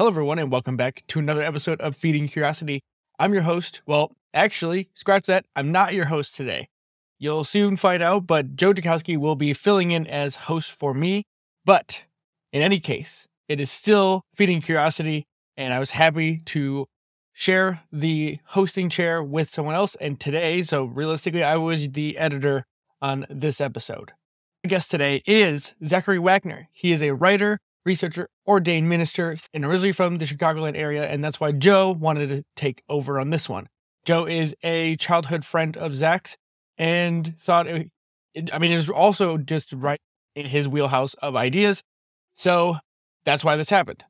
Hello, everyone, and welcome back to another episode of Feeding Curiosity. I'm your host. Well, actually, scratch that. I'm not your host today. You'll soon find out, but Joe Jakowski will be filling in as host for me. But in any case, it is still Feeding Curiosity, and I was happy to share the hosting chair with someone else. And today, so realistically, I was the editor on this episode. My guest today is Zachary Wagner. He is a writer, researcher, ordained minister, and originally from the Chicagoland area. And that's why Joe wanted to take over on this one. Joe is a childhood friend of Zach's and thought, it, I mean, it was also just right in his wheelhouse of ideas. So that's why this happened.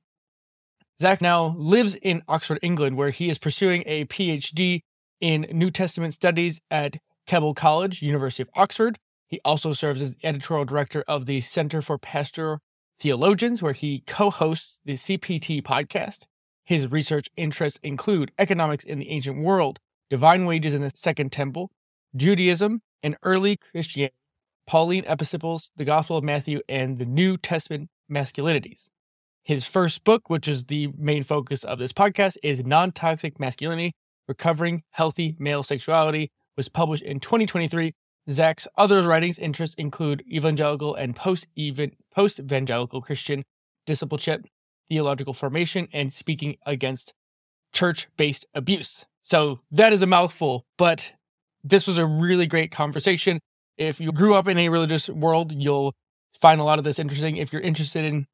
Zach now lives in Oxford, England, where he is pursuing a PhD in New Testament studies at Keble College, University of Oxford. He also serves as the editorial director of the Center for Pastoral Theologians, where he co hosts the CPT podcast. His research interests include economics in the ancient world, divine wages in the Second Temple, Judaism, and early Christianity, Pauline epistles, the Gospel of Matthew, and the New Testament masculinities. His first book, which is the main focus of this podcast, is Non Toxic Masculinity Recovering Healthy Male Sexuality, was published in 2023 Zach's other writings interests include evangelical and post evangelical Christian discipleship, theological formation, and speaking against church based abuse. So that is a mouthful, but this was a really great conversation. If you grew up in a religious world, you'll find a lot of this interesting. If you're interested in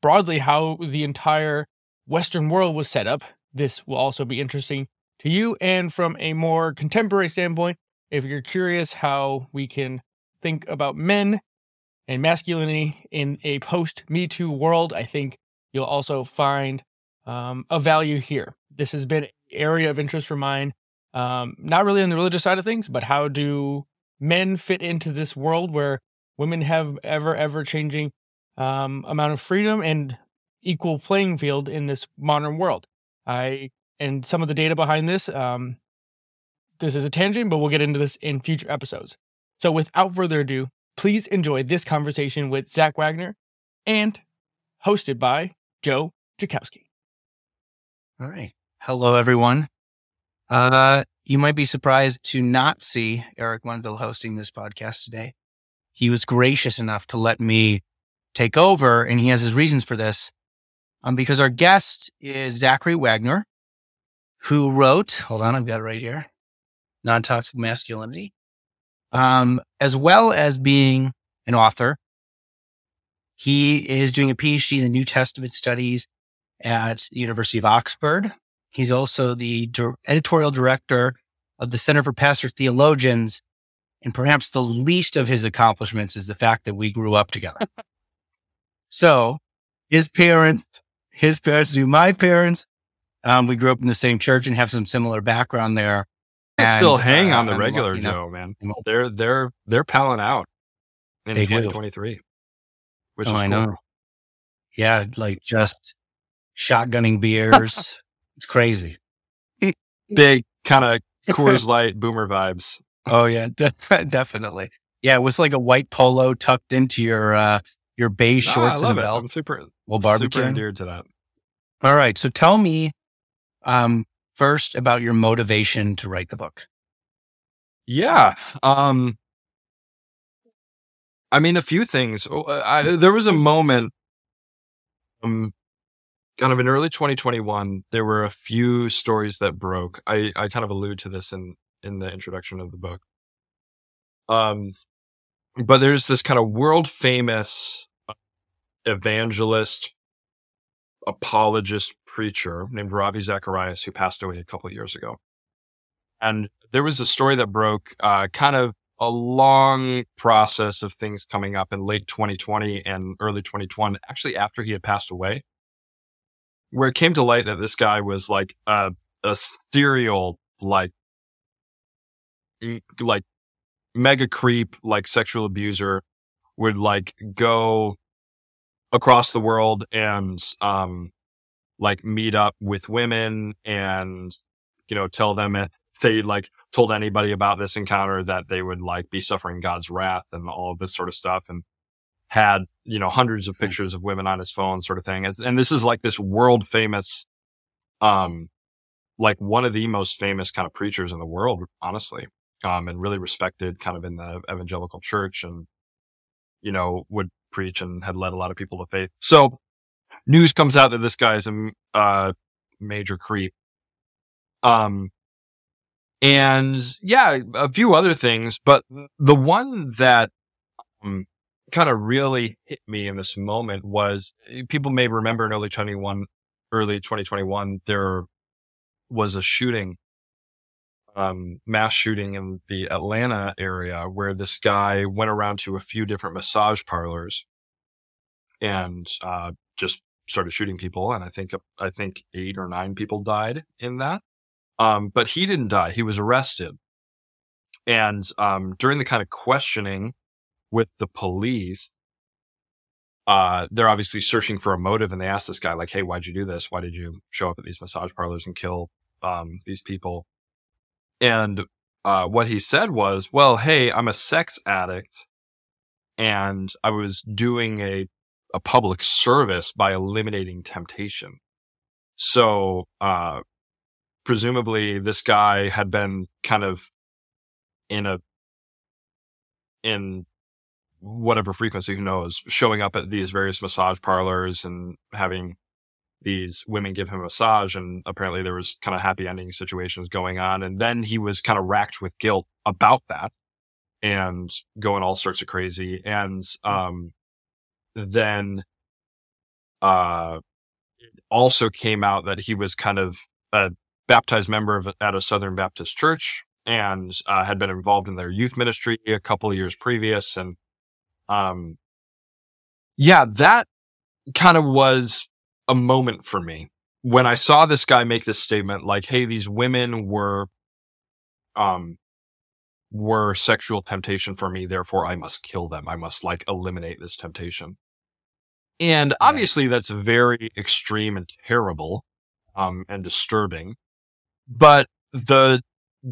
broadly how the entire Western world was set up, this will also be interesting to you. And from a more contemporary standpoint, if you're curious how we can think about men and masculinity in a post Me Too world, I think you'll also find um, a value here. This has been area of interest for mine, um, not really on the religious side of things, but how do men fit into this world where women have ever, ever changing um, amount of freedom and equal playing field in this modern world? I and some of the data behind this um, this is a tangent, but we'll get into this in future episodes. So without further ado, please enjoy this conversation with Zach Wagner and hosted by Joe Jakowski. All right. Hello, everyone. Uh, you might be surprised to not see Eric Wendell hosting this podcast today. He was gracious enough to let me take over, and he has his reasons for this. Um, because our guest is Zachary Wagner, who wrote, hold on, I've got it right here non toxic masculinity, um, as well as being an author. He is doing a PhD in the New Testament studies at the University of Oxford. He's also the editorial director of the Center for Pastoral Theologians. And perhaps the least of his accomplishments is the fact that we grew up together. so his parents, his parents knew my parents. Um, we grew up in the same church and have some similar background there. And, still hang uh, on the regular Joe, man. They're they're they're palling out in 2023, which oh, is I cool. know. Yeah, like just shotgunning beers. it's crazy. Big kind of Coors Light boomer vibes. oh yeah, de- definitely. Yeah, it was like a white polo tucked into your uh your beige shorts and belt. I'm super well barbecue super endeared to that. All right, so tell me, um, first about your motivation to write the book? Yeah. Um, I mean, a few things. Oh, I, there was a moment, um, kind of in early 2021, there were a few stories that broke. I, I kind of allude to this in, in the introduction of the book. Um, but there's this kind of world famous evangelist, apologist preacher named Ravi Zacharias who passed away a couple years ago. And there was a story that broke, uh, kind of a long process of things coming up in late 2020 and early 2021, actually after he had passed away, where it came to light that this guy was like a, a serial, like, like mega creep, like sexual abuser would like go across the world and, um, like meet up with women and, you know, tell them if they like told anybody about this encounter that they would like be suffering God's wrath and all of this sort of stuff. And had, you know, hundreds of pictures of women on his phone sort of thing. And this is like this world famous, um, like one of the most famous kind of preachers in the world, honestly, um, and really respected kind of in the evangelical church and, you know, would preach and had led a lot of people to faith. So news comes out that this guy is a uh, major creep. Um, and yeah, a few other things, but the one that um, kind of really hit me in this moment was people may remember in early 21, early 2021, there was a shooting, um, mass shooting in the Atlanta area where this guy went around to a few different massage parlors and, uh, just started shooting people. And I think, I think eight or nine people died in that. Um, but he didn't die. He was arrested. And, um, during the kind of questioning with the police, uh, they're obviously searching for a motive and they ask this guy, like, Hey, why'd you do this? Why did you show up at these massage parlors and kill, um, these people? And, uh, what he said was, well, Hey, I'm a sex addict and I was doing a, a public service by eliminating temptation. So, uh, presumably this guy had been kind of in a, in whatever frequency, who knows, showing up at these various massage parlors and having these women give him a massage. And apparently there was kind of happy ending situations going on. And then he was kind of racked with guilt about that and going all sorts of crazy. And, um, then, uh, also came out that he was kind of a baptized member of at a Southern Baptist church and uh, had been involved in their youth ministry a couple of years previous and um, yeah, that kind of was a moment for me. When I saw this guy make this statement like, Hey, these women were, um, were sexual temptation for me. Therefore I must kill them. I must like eliminate this temptation. And obviously that's very extreme and terrible, um, and disturbing, but the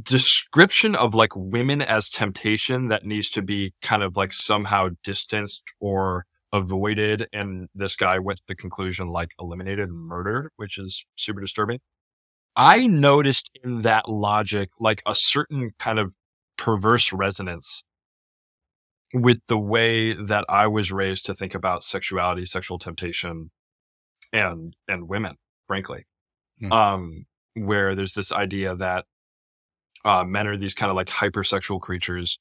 description of like women as temptation that needs to be kind of like somehow distanced or avoided. And this guy went to the conclusion like eliminated murder, which is super disturbing. I noticed in that logic like a certain kind of perverse resonance with the way that I was raised to think about sexuality, sexual temptation, and and women, frankly. Mm. Um, where there's this idea that uh, men are these kind of like hypersexual creatures.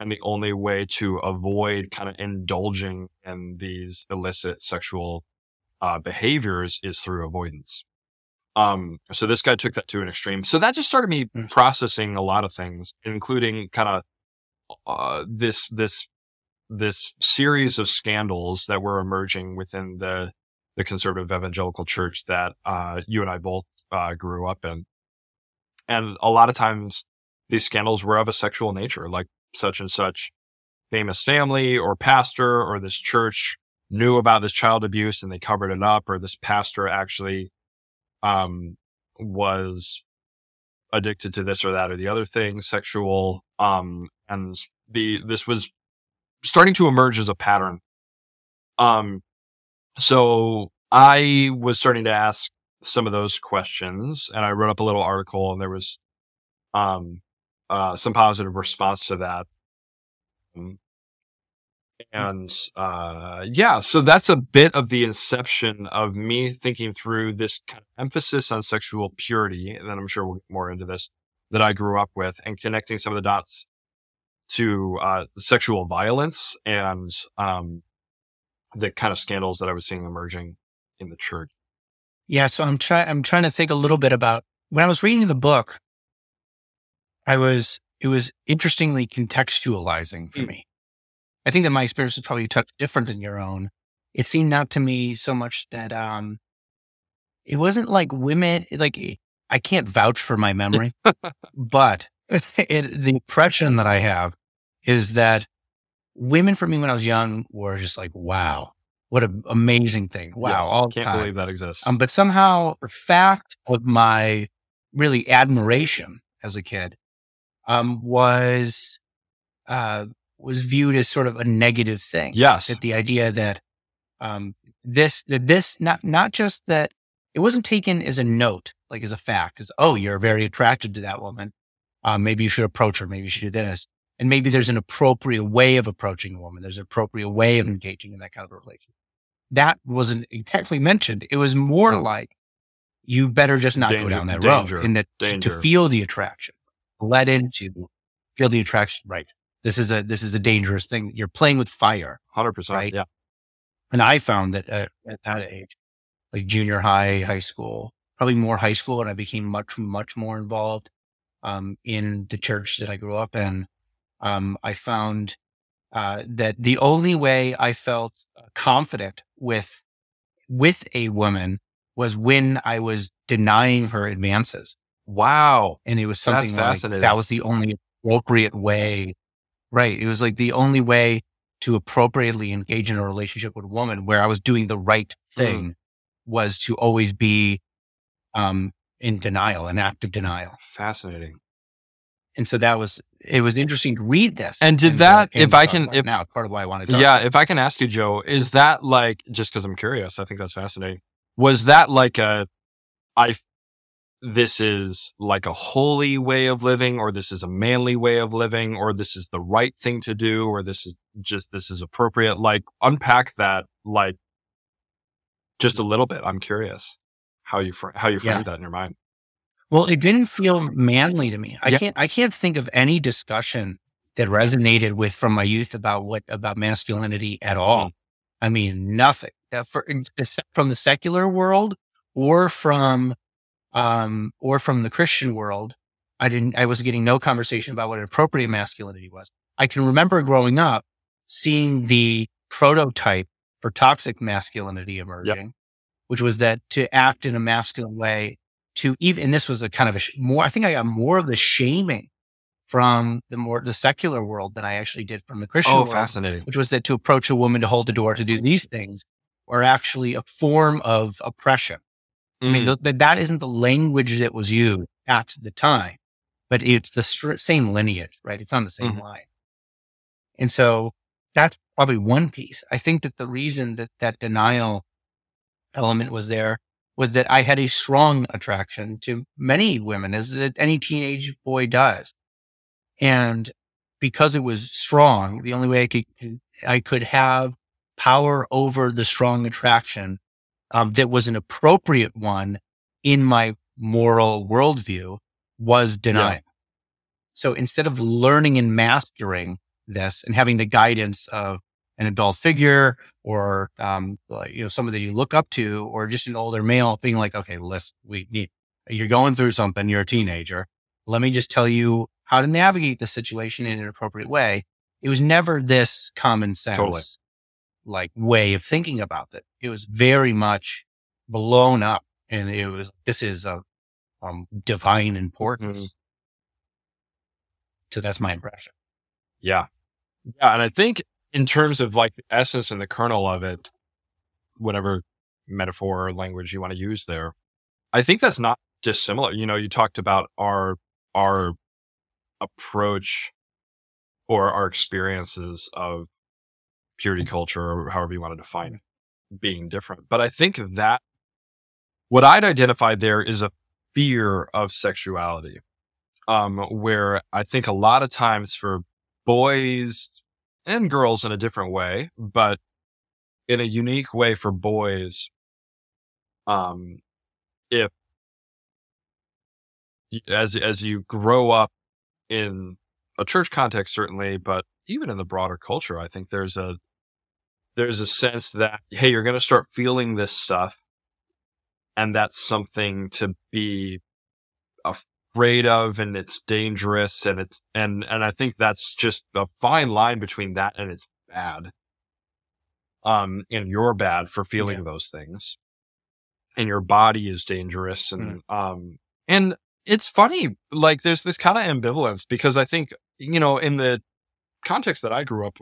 And the only way to avoid kind of indulging in these illicit sexual uh, behaviors is through avoidance. Um, so this guy took that to an extreme. So that just started me mm. processing a lot of things, including kind of uh, this this this series of scandals that were emerging within the the conservative evangelical church that uh, you and I both uh, grew up in. And a lot of times these scandals were of a sexual nature, like such and such famous family or pastor or this church knew about this child abuse and they covered it up, or this pastor actually, um, was addicted to this or that or the other thing, sexual. Um, and the, this was starting to emerge as a pattern. Um, so I was starting to ask some of those questions and I wrote up a little article and there was, um, uh, some positive response to that. Um, and, uh, yeah, so that's a bit of the inception of me thinking through this kind of emphasis on sexual purity. And then I'm sure we'll get more into this that I grew up with and connecting some of the dots to, uh, sexual violence and, um, the kind of scandals that I was seeing emerging in the church. Yeah. So I'm trying, I'm trying to think a little bit about when I was reading the book, I was, it was interestingly contextualizing for mm. me. I think that my experience is probably touch different than your own. It seemed not to me so much that, um, it wasn't like women, like I can't vouch for my memory, but it, the impression that I have is that women for me when I was young were just like, wow, what an amazing thing. Wow. Yes, all can't time. believe that exists. Um, but somehow the fact of my really admiration as a kid, um, was, uh, was viewed as sort of a negative thing. Yes. That the idea that um, this that this not not just that it wasn't taken as a note, like as a fact, as oh you're very attracted to that woman, um, maybe you should approach her, maybe you should do this, and maybe there's an appropriate way of approaching a woman, there's an appropriate way of engaging in that kind of a relationship. That wasn't exactly mentioned. It was more like you better just not Danger- go down that danger, road, and that to- to feel the attraction, let into feel the attraction. Right. This is a this is a dangerous thing. You're playing with fire. 100%. Right. Yeah. And I found that at, at that age, like junior high, high school, probably more high school, and I became much, much more involved um, in the church that I grew up in. Um, I found uh, that the only way I felt confident with with a woman was when I was denying her advances, Wow. and it was something like fascinating. that was the only appropriate way. Right. It was like the only way to appropriately engage in a relationship with a woman where I was doing the right thing was to always be um, in denial, an act of denial. Fascinating. And so that was, it was interesting to read this. And did uh, that- and if I can- if- now, part of why I wanted to. Yeah. If I can ask you, Joe, is that like, just because I'm curious, I think that's fascinating. Was that like a, I, this is like a holy way of living, or this is a manly way of living, or this is the right thing to do, or this is just, this is appropriate? Like, unpack that, like, just a little bit. I'm curious how you, fr- how you Yeah. framed that in your mind. Well, it didn't feel manly to me. I Yeah. can't, I can't think of any discussion that resonated with from my youth about what, about masculinity at all. Mm. I mean, nothing Uh, for, except from the secular world or from, um, or from the Christian world. I didn't, I was getting no conversation about what appropriate masculinity was. I can remember growing up seeing the prototype for toxic masculinity emerging, which was that to act in a masculine way to even, and this was a kind of a sh- more, I think I got more of the shaming from the more, the secular world than I actually did from the Christian Oh, world fascinating. which was that to approach a woman to hold the door to do these things are actually a form of oppression. I mean, Mm. th- that that isn't the language that was used at the time, but it's the same lineage, right? It's on the same Mhm. line. And so that's probably one piece. I think that the reason that that denial element was there was that I had a strong attraction to many women, as that any teenage boy does. And because it was strong, the only way I could, I could have power over the strong attraction um, that was an appropriate one in my moral worldview was denial. So instead of learning and mastering this and having the guidance of an adult figure or, um, like, you know, someone that you look up to or just an older male being like, okay, listen, we need, you're going through something. You're a teenager. Let me just tell you how to navigate the situation in an appropriate way. It was never this common sense, Totally. like way of thinking about it. It was very much blown up and it was, this is of um, divine importance. So that's my impression. Yeah. Yeah. And I think in terms of like the essence and the kernel of it, whatever metaphor or language you want to use there, I think that's not dissimilar. You know, you talked about our, our approach or our experiences of purity culture or however you want to define it being different. But I think that what I'd identify there is a fear of sexuality um, where I think a lot of times for boys and girls in a different way, but in a unique way for boys, um, if as as you grow up in a church context, certainly, but even in the broader culture, I think there's a there's a sense that hey, you're going to start feeling this stuff, and that's something to be afraid of and it's dangerous and it's and and I think that's just a fine line between that and it's bad. Um and you're bad for feeling Yeah. those things. And your body is dangerous and um and it's funny like there's this kind of ambivalence because I think you know in the context that I grew up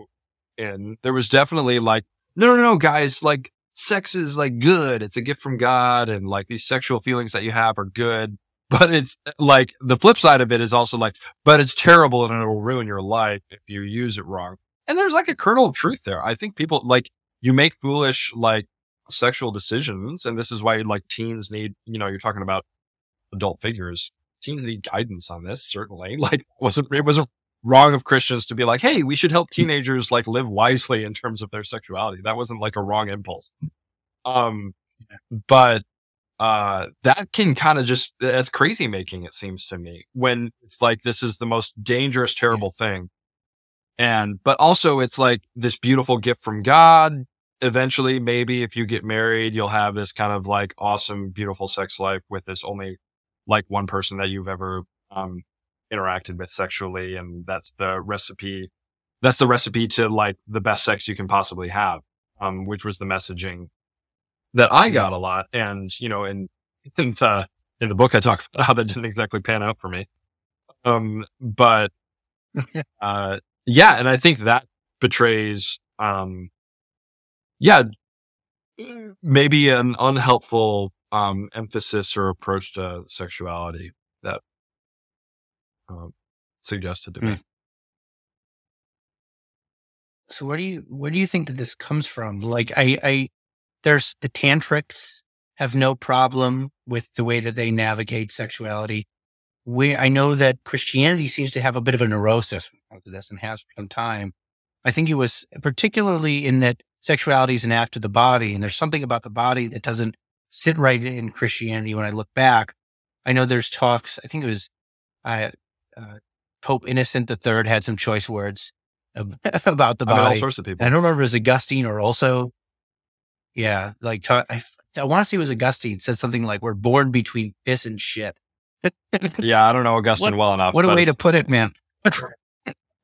in there was definitely like no no no guys like sex is like good it's a gift from God and like these sexual feelings that you have are good but it's eh, like the flip side of it is also like, but it's terrible and it will ruin your life if you use it wrong. and there's like a kernel of truth there. I think people like you make foolish like sexual decisions, and this is why like teens need. You know, you're talking about adult figures. Teens need guidance on this. Certainly, like wasn't it wasn't wrong of Christians to be like, hey, we should help teenagers like live wisely in terms of their sexuality. That wasn't like a wrong impulse. Um, but uh, that can kind of just that's crazy making it seems to me when it's like this is the most dangerous, terrible thing. And but also it's like this beautiful gift from God. Eventually, maybe if you get married, you'll have this kind of like awesome, beautiful sex life with this only like one person that you've ever um interacted with sexually, and that's the recipe. That's the recipe to like the best sex you can possibly have. Um, which was the messaging that I got a lot. And, you know, in, in the, in the book, I talk about how that didn't exactly pan out for me. Um, but, uh, yeah. And I think that betrays, um, yeah, maybe an unhelpful, um, emphasis or approach to sexuality um, suggested to me. Hmm. So where do you where do you think that this comes from? Like I I there's the tantrics have no problem with the way that they navigate sexuality. We, I know that Christianity seems to have a bit of a neurosis of this and has for some time. I think it was particularly in that sexuality is an act of the body, and there's something about the body that doesn't sit right in Christianity. When I look back, I know there's talks. I think it was uh, uh, Pope Innocent III had some choice words about the body. I mean, all sorts of people. I don't remember if it was Augustine or also yeah, like I, I want to say it was Augustine said something like, "We're born between piss and shit." yeah, I don't know Augustine what, well enough. What a way to put it, man.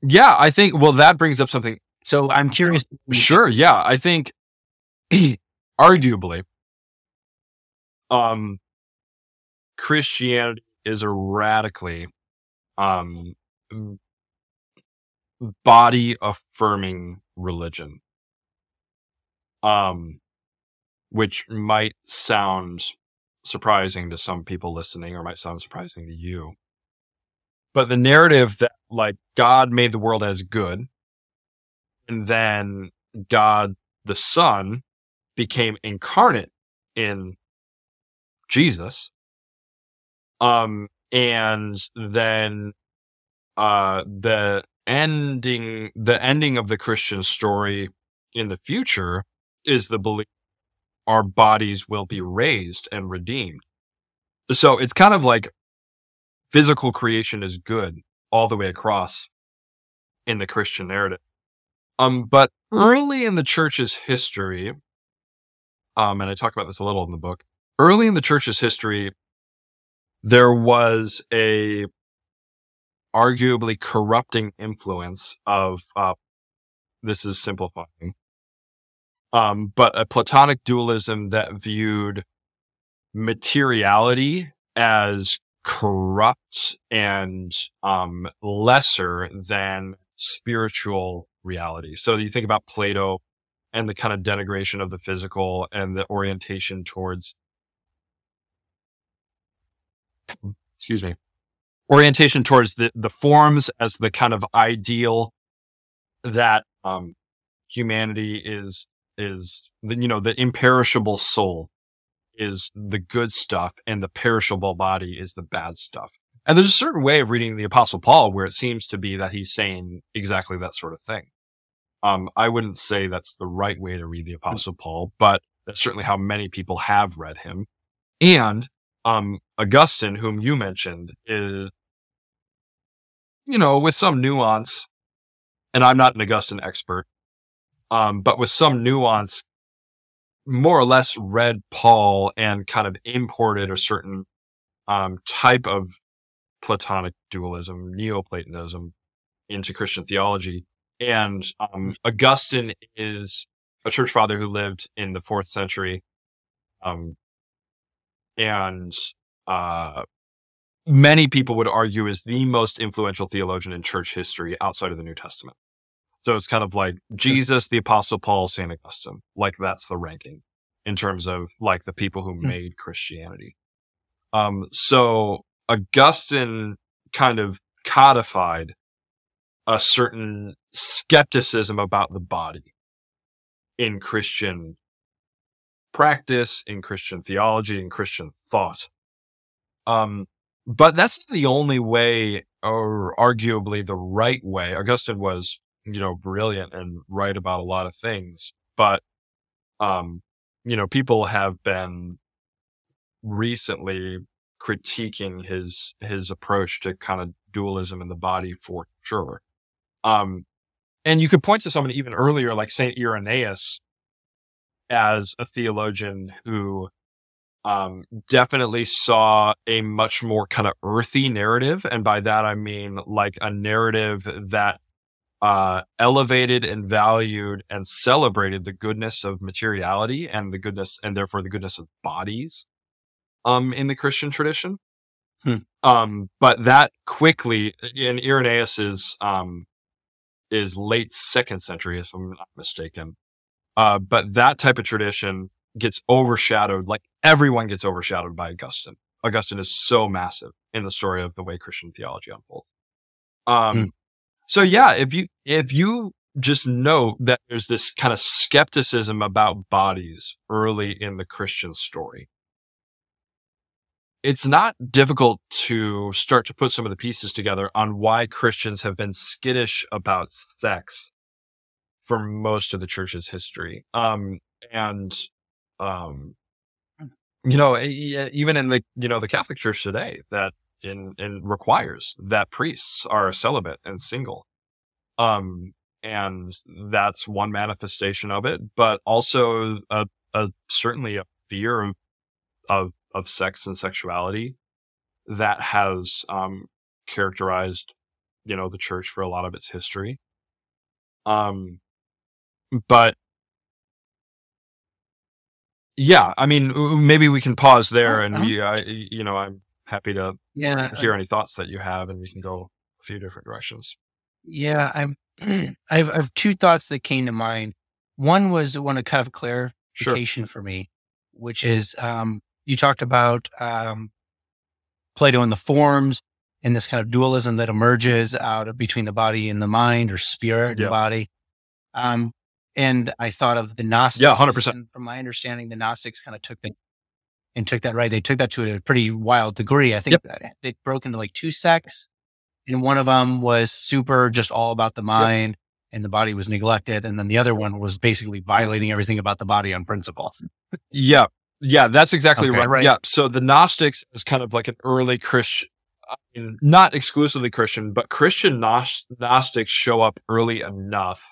yeah, I think. Well, that brings up something. So I'm curious. Sure. Yeah, I think arguably, um, Christianity is a radically, um, body affirming religion. Um, which might sound surprising to some people listening or might sound surprising to you. But the narrative that like God made the world as good and then God the Son became incarnate in Jesus. Um, and then, uh, the ending, the ending of the Christian story in the future is the belief our bodies will be raised and redeemed. So it's kind of like physical creation is good all the way across in the Christian narrative. Um, but early in the church's history, um, and I talk about this a little in the book, early in the church's history, there was a arguably corrupting influence of, uh, this is simplifying, um, but a Platonic dualism that viewed materiality as corrupt and um, lesser than spiritual reality. So you think about Plato and the kind of denigration of the physical and the orientation towards, excuse me, orientation towards the, the forms as the kind of ideal that um, humanity is is the, you know, the imperishable soul is the good stuff and the perishable body is the bad stuff. And there's a certain way of reading the apostle Paul where it seems to be that he's saying exactly that sort of thing. Um, I wouldn't say that's the right way to read the apostle Paul, but that's certainly how many people have read him. And, um, Augustine, whom you mentioned is, you know, with some nuance, and I'm not an Augustine expert, um, but with some nuance, more or less read Paul and kind of imported a certain um, type of Platonic dualism, Neoplatonism into Christian theology. And um, Augustine is a church father who lived in the fourth century. Um, and uh, many people would argue is the most influential theologian in church history outside of the New Testament. So it's kind of like Jesus, the Apostle Paul, St. Augustine. Like that's the ranking in terms of like the people who hmm. made Christianity. Um, so Augustine kind of codified a certain skepticism about the body in Christian practice, in Christian theology, in Christian thought. Um, but that's the only way, or arguably the right way. Augustine was, you know, brilliant and right about a lot of things, but, um, you know, people have been recently critiquing his his approach to kind of dualism in the body for sure. Um, and you could point to someone even earlier, like Saint Irenaeus, as a theologian who um, definitely saw a much more kind of earthy narrative, and by that I mean like a narrative that uh, elevated and valued and celebrated the goodness of materiality and the goodness, and therefore the goodness of bodies um, in the Christian tradition. Hmm. Um, but that quickly in Irenaeus is, um, is late second century, if I'm not mistaken. Uh, but that type of tradition gets overshadowed, like everyone gets overshadowed by Augustine. Augustine is so massive in the story of the way Christian theology unfolds. Um, Hmm. so yeah, if you, if you just know that there's this kind of skepticism about bodies early in the Christian story, it's not difficult to start to put some of the pieces together on why Christians have been skittish about sex for most of the church's history. Um, and, um, you know, even in the, you know, the Catholic church today that in, in requires that priests are celibate and single. Um, and that's one manifestation of it, but also a, a certainly a fear of, of of sex and sexuality that has um, characterized, you know, the church for a lot of its history. Um, but yeah, I mean, maybe we can pause there, and Uh-huh. we, I, you know, I'm happy to Yeah. hear any thoughts that you have, and we can go a few different directions. Yeah, I'm. I've I've two thoughts that came to mind. One was one of kind of Sure. clarification for me, which is um, you talked about um, Plato and the forms and this kind of dualism that emerges out of between the body and the mind, or spirit Yeah. and body. Um, and I thought of the Gnostics. Yeah, 100%. From my understanding, the Gnostics kind of took it and took that right. They took that to a pretty wild degree. I think that they broke into like two sects, and one of them was super just all about the mind, and the body was neglected, and then the other one was basically violating everything about the body on principle. Yeah. Yeah, that's exactly Okay, right. right. Yeah. So the Gnostics is kind of like an early Christian, not exclusively Christian, but Christian Gnostics show up early enough,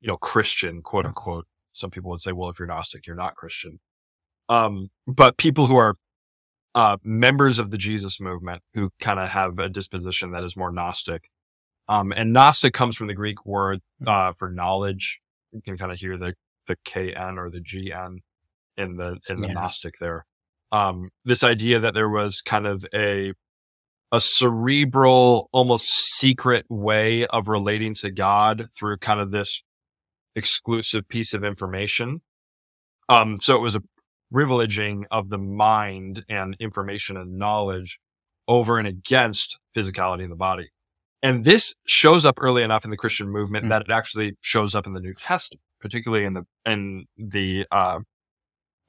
you know, Christian, quote unquote. Some people would say, well, if you're Gnostic, you're not Christian. Um, but people who are, uh, members of the Jesus movement who kind of have a disposition that is more Gnostic. Um, and Gnostic comes from the Greek word, uh, for knowledge. You can kind of hear the, the KN or the GN in the in the Yeah. Gnostic there. Um, this idea that there was kind of a a cerebral, almost secret way of relating to God through kind of this exclusive piece of information. Um, so it was a privileging of the mind and information and knowledge over and against physicality in the body. And this shows up early enough in the Christian movement Mm. that it actually shows up in the New Testament, particularly in the in the uh,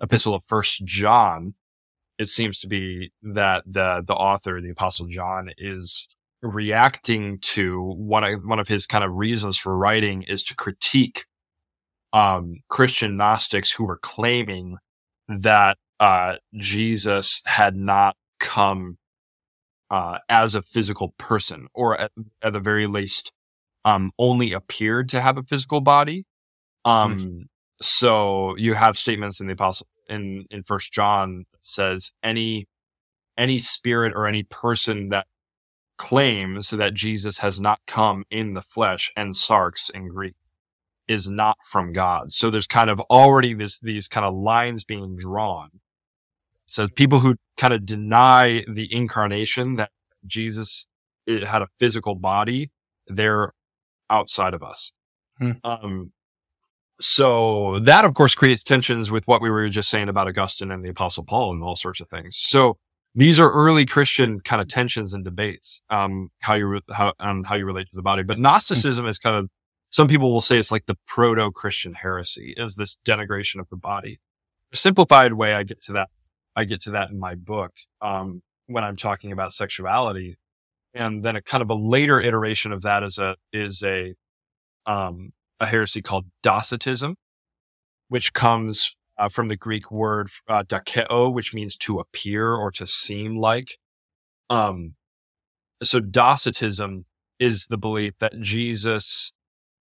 epistle of First John. It seems to be that the the author, the Apostle John, is reacting to one of one of his kind of reasons for writing is to critique um, Christian Gnostics who were claiming that uh, Jesus had not come uh, as a physical person, or at, at the very least, um, only appeared to have a physical body. Um, so you have statements in the apostle in in First John that says any any spirit or any person that claims that Jesus has not come in the flesh and sarx in Greek is not from God. So there's kind of already this these kind of lines being drawn. So people who kind of deny the incarnation that Jesus it had a physical body, they're outside of us. Hmm. Um, so that of course creates tensions with what we were just saying about Augustine and the Apostle Paul and all sorts of things. So these are early Christian kind of tensions and debates, um, how you, re- how, um, how you relate to the body. But Gnosticism is kind of, some people will say it's like the proto Christian heresy is this denigration of the body. A simplified way I get to that, I get to that in my book, um, when I'm talking about sexuality. And then a kind of a later iteration of that is a, is a, um, a heresy called Docetism, which comes uh, from the Greek word uh, dokeo, which means to appear or to seem like. Um, so Docetism is the belief that Jesus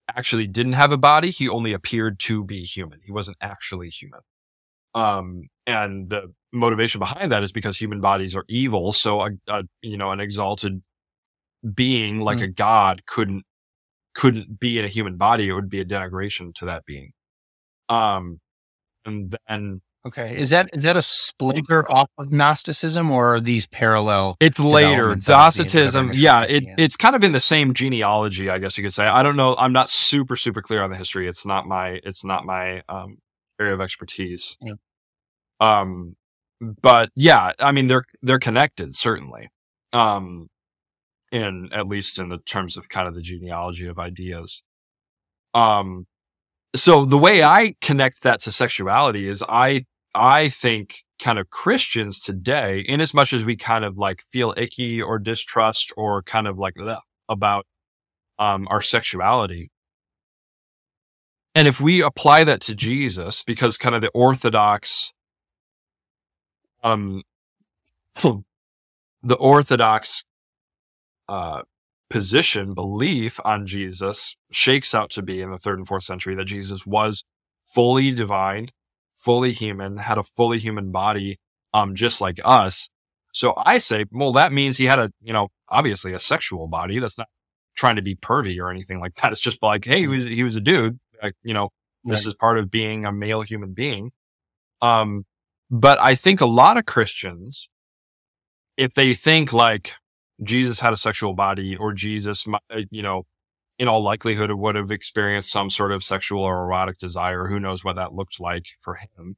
actually didn't have a body; he only appeared to be human. He wasn't actually human. Um, and the motivation behind that is because human bodies are evil. So a, a you know an exalted being like mm. a god couldn't couldn't be in a human body. It would be a denigration to that being. Um, and then okay, is that is that a splinter off of Gnosticism, or are these parallel? It's later Docetism. Yeah, it, it's kind of in the same genealogy, I guess you could say. I don't know. I'm not super super clear on the history. It's not my it's not my um, area of expertise. Yeah. Um, but yeah, I mean they're they're connected certainly. Um, in at least in the terms of kind of the genealogy of ideas. Um, so the way I connect that to sexuality is I I think kind of Christians today, in as much as we kind of like feel icky or distrust or kind of like about um, our sexuality. And if we apply that to Jesus, because kind of the orthodox, um, the orthodox, uh, position, belief on Jesus shakes out to be in the third and fourth century that Jesus was fully divine, fully human, had a fully human body, um, just like us. So I say, well, that means he had a, you know, obviously a sexual body. That's not trying to be pervy or anything like that. It's just like, hey, he was, he was a dude. Like, you know, this right. is part of being a male human being. Um, but I think a lot of Christians, if they think like, Jesus had a sexual body or Jesus, you know, in all likelihood would have experienced some sort of sexual or erotic desire. Who knows what that looked like for him?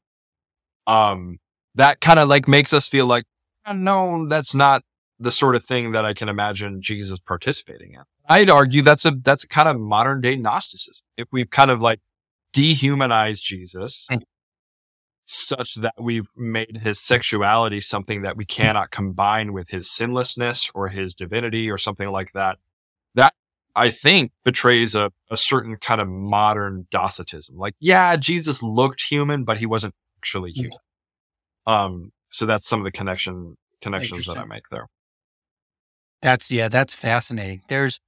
Um, that kind of like makes us feel like, oh, no, that's not the sort of thing that I can imagine Jesus participating in. I'd argue that's a, that's a kind of modern day Gnosticism. If we've kind of like dehumanized Jesus such that we've made his sexuality something that we cannot combine with his sinlessness or his divinity or something like that. I think betrays a, a certain kind of modern docetism. Like, yeah, Jesus looked human, but he wasn't actually mm. human. Um, so that's some of the connection connections that I make there. That's yeah, that's fascinating. There's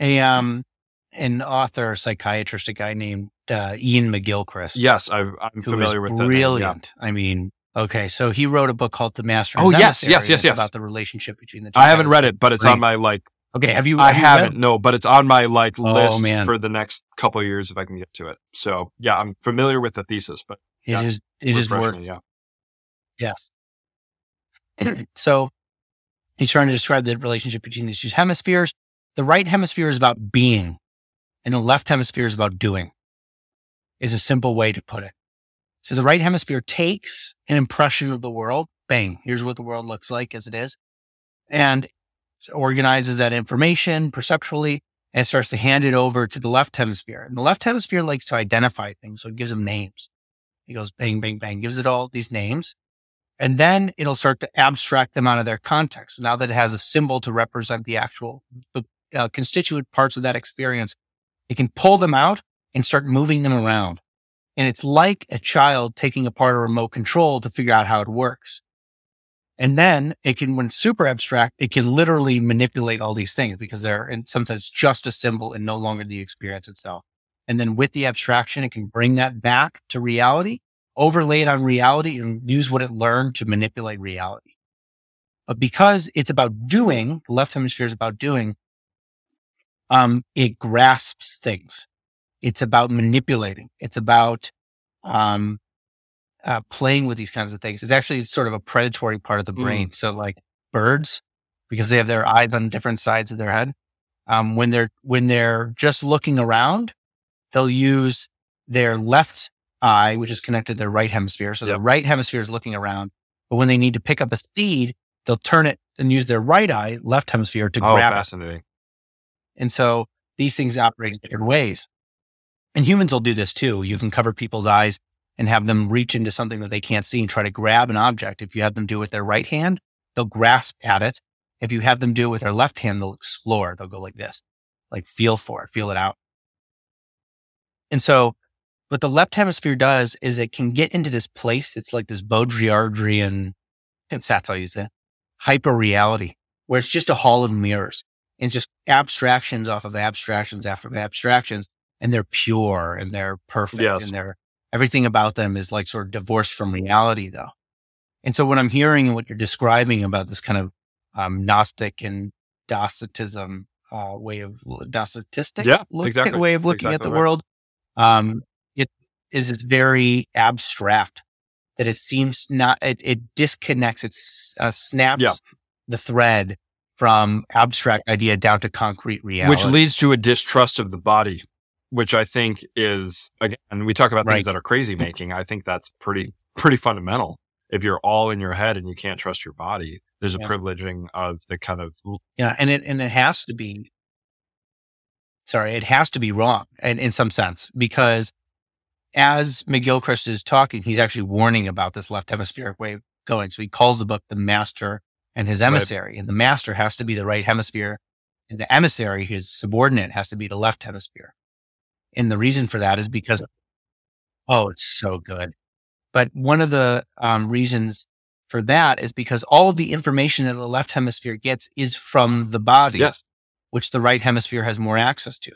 a um an author, psychiatrist, a guy named uh, Iain McGilchrist. Yes, i am familiar with brilliant. Yeah. I mean, okay, so he wrote a book called The Master. Oh yes, yes, yes, yes. About the relationship between the. two I haven't read it, but it's Great. on my like. Okay, have you? I have haven't. No, but it's on my like oh, list man. for the next couple years if I can get to it. So yeah, I'm familiar with the thesis, but it is it is worth. Yeah. Yes. so he's trying to describe the relationship between these two hemispheres. The right hemisphere is about being, and the left hemisphere is about doing is a simple way to put it. So the right hemisphere takes an impression of the world. Bang. Here's what the world looks like as it is. And organizes that information perceptually and starts to hand it over to the left hemisphere. And the left hemisphere likes to identify things. So it gives them names. He goes bang, bang, bang, gives it all these names. And then it'll start to abstract them out of their context. Now that it has a symbol to represent the actual uh, constituent parts of that experience, it can pull them out and start moving them around. And it's like a child taking apart a remote control to figure out how it works. And then it can, when super abstract, it can literally manipulate all these things because they're and sometimes just a symbol and no longer the experience itself. And then with the abstraction, it can bring that back to reality, overlay it on reality and use what it learned to manipulate reality. But because it's about doing, the left hemisphere is about doing, um, it grasps things. It's about manipulating. It's about um, uh, playing with these kinds of things. is actually sort of a predatory part of the brain. Mm. So like birds, because they have their eyes on different sides of their head. Um, when they're when they're just looking around, they'll use their left eye, which is connected to their right hemisphere. So yep. the right hemisphere is looking around. But when they need to pick up a seed, they'll turn it and use their right eye, left hemisphere to Oh, grab it. fascinating. And so these things operate in different ways. And humans will do this too. You can cover people's eyes and have them reach into something that they can't see and try to grab an object. If you have them do it with their right hand, they'll grasp at it. If you have them do it with their left hand, they'll explore. They'll go like this, like feel for it, feel it out. And so what the left hemisphere does is it can get into this place. It's like this Baudrillardian, that's how you say it, hyper reality, where it's just a hall of mirrors and just abstractions off of abstractions after abstractions. And they're pure and they're perfect Yes. and they're everything about them is like sort of divorced from reality though. And so what I'm hearing and what you're describing about this kind of um, Gnostic and Docetism uh, way of Docetistic Yeah, look- exactly. way of looking at the right. world, um, it is it's very abstract that it seems not it, it disconnects it uh, snaps Yeah. the thread from abstract idea down to concrete reality. which leads to a distrust of the body, which I think is again. We talk about Right. things that are crazy making. I think that's pretty pretty fundamental. If you're all in your head and you can't trust your body, there's a Yeah. privileging of the kind of Yeah, and it and it has to be. Sorry, it has to be wrong, and in some sense, because as McGilchrist is talking, he's actually warning about this left hemispheric wave going. So he calls the book "The Master and His Emissary," and the master has to be the right hemisphere, and the emissary, his subordinate, has to be the left hemisphere. And the reason for that is because, oh, it's so good. But one of the um, reasons for that is because all of the information that the left hemisphere gets is from the body, yes, which the right hemisphere has more access to.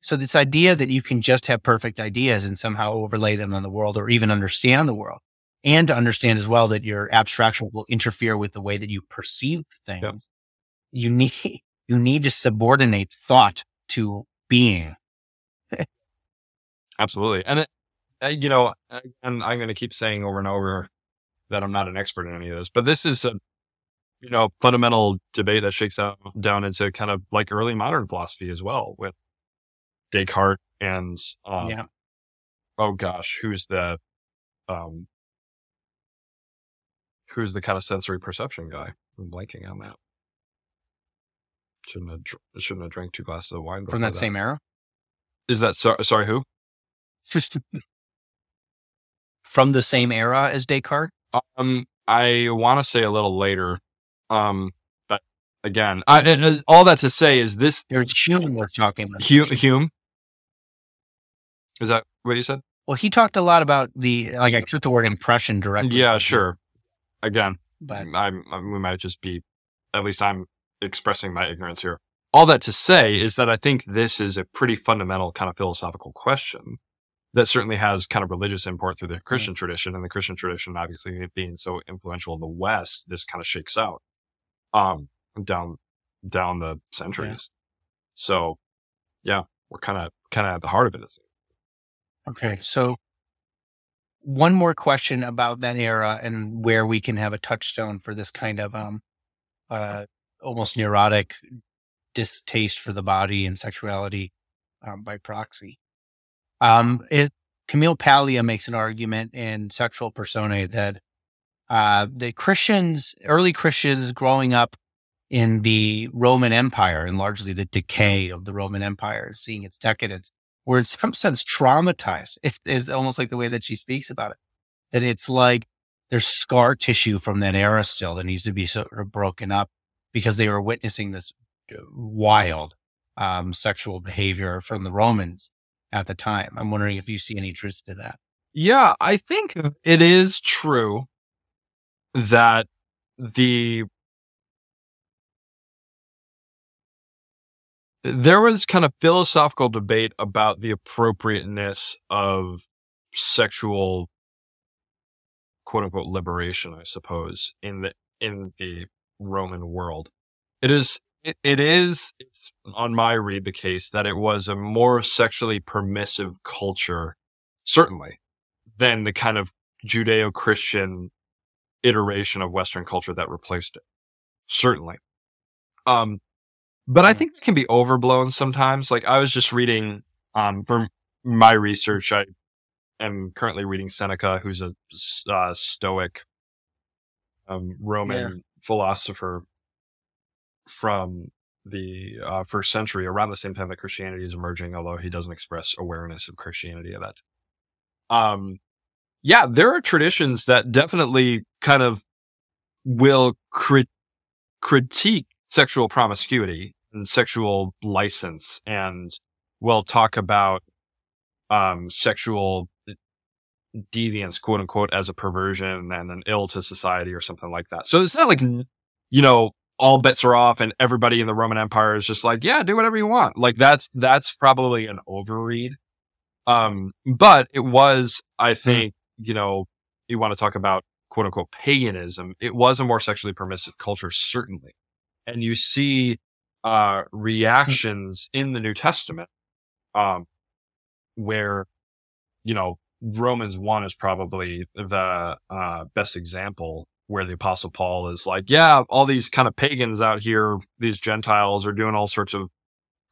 So this idea that you can just have perfect ideas and somehow overlay them on the world or even understand the world and to understand as well that your abstraction will interfere with the way that you perceive things. Yep. You need, you need to subordinate thought to being. Absolutely. And it, uh, you know, uh, and I'm going to keep saying over and over that I'm not an expert in any of this, but this is a you know fundamental debate that shakes out down into kind of like early modern philosophy as well with Descartes and um, yeah. oh gosh, who's the um who's the kind of sensory perception guy? I'm blanking on that. Shouldn't have shouldn't have drank two glasses of wine From that before same era. Is that so, sorry? Who? From the same era as Descartes. Um, I want to say a little later. Um, but again, I, uh, all that to say is this There's Hume we're talking about. Hume. Hume. Is that what you said? Well, he talked a lot about the, like I took the word impression directly. Yeah, sure. Again, But I'm we might just be at least I'm expressing my ignorance here. All that to say is that I think this is a pretty fundamental kind of philosophical question that certainly has kind of religious import through the Christian tradition and the Christian tradition obviously being so influential in the West, this kind of shakes out um down down the centuries. So yeah, we're kind of kind of at the heart of it? Okay. So one more question about that era and where we can have a touchstone for this kind of um uh almost neurotic distaste for the body and sexuality um, by proxy. Um it Camille Paglia makes an argument in Sexual Personae that uh the Christians, early Christians growing up in the Roman Empire and largely the decay of the Roman Empire, seeing its decadence, were in some sense traumatized. It is almost like the way that she speaks about it. That it's like there's scar tissue from that era still that needs to be sort of broken up because they were witnessing this uh, wild um, sexual behavior from the Romans at the time. I'm wondering if you see any truth to that. Yeah, I think it is true that the there was kind of philosophical debate about the appropriateness of sexual quote unquote liberation, I suppose, in the in the Roman world. It is it, it is it's on my read the case that it was a more sexually permissive culture, certainly, than the kind of Judeo Christian iteration of Western culture that replaced it. Certainly. Um, but I think it can be overblown sometimes. Like I was just reading, um, for my research, I am currently reading Seneca, who's a uh, Stoic um, Roman Yeah. philosopher from the uh, first century, around the same time that Christianity is emerging, although he doesn't express awareness of Christianity of that. Um, yeah, there are traditions that definitely kind of will crit- critique sexual promiscuity and sexual license, and will talk about um, sexual deviance, quote unquote, as a perversion and an ill to society or something like that. So it's not like, you know, all bets are off and everybody in the Roman Empire is just like, yeah, do whatever you want. Like that's, that's probably an overread. Um, but it was, I think, you know, you want to talk about quote unquote paganism. It was a more sexually permissive culture, certainly. And you see, uh, reactions in the New Testament, um, where, you know, Romans 1 is probably the uh, best example where the apostle Paul is like, yeah, all these kind of pagans out here, these Gentiles are doing all sorts of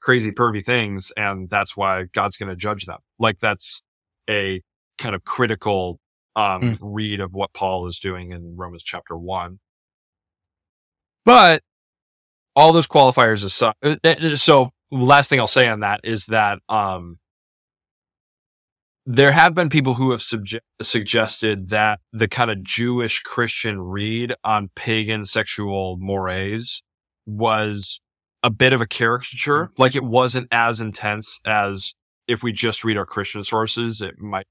crazy pervy things. And that's why God's going to judge them. Like that's a kind of critical um, Mm. read of what Paul is doing in Romans chapter one. But all those qualifiers aside, uh, uh, so last thing I'll say on that is that, um, there have been people who have suggested that the kind of Jewish Christian read on pagan sexual mores was a bit of a caricature. Like it wasn't as intense as if we just read our Christian sources, it might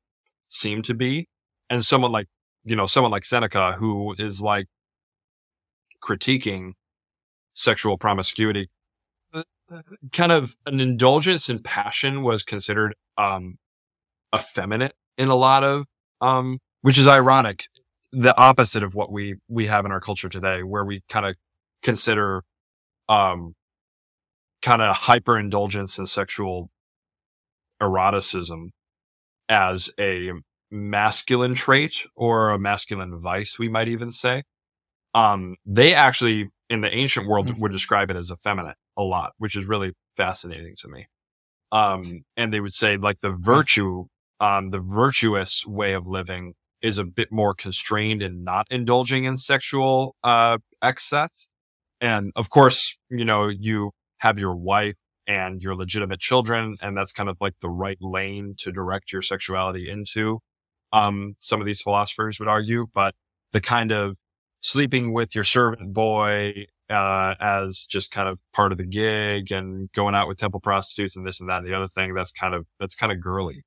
seem to be. And someone like, you know, someone like Seneca who is like critiquing sexual promiscuity, uh, kind of an indulgence in passion was considered, um, effeminate in a lot of um which is ironic the opposite of what we we have in our culture today where we kind of consider um kind of hyper indulgence and sexual eroticism as a masculine trait or a masculine vice we might even say. Um they actually in the ancient world Mhm. would describe it as effeminate a lot which is really fascinating to me. Um and they would say like the virtue um the virtuous way of living is a bit more constrained and not indulging in sexual uh excess. And of course you know you have your wife and your legitimate children and that's kind of like the right lane to direct your sexuality into. Um some of these philosophers would argue but the kind of sleeping with your servant boy uh, as just kind of part of the gig and going out with temple prostitutes and this and that and the other thing that's kind of that's kind of girly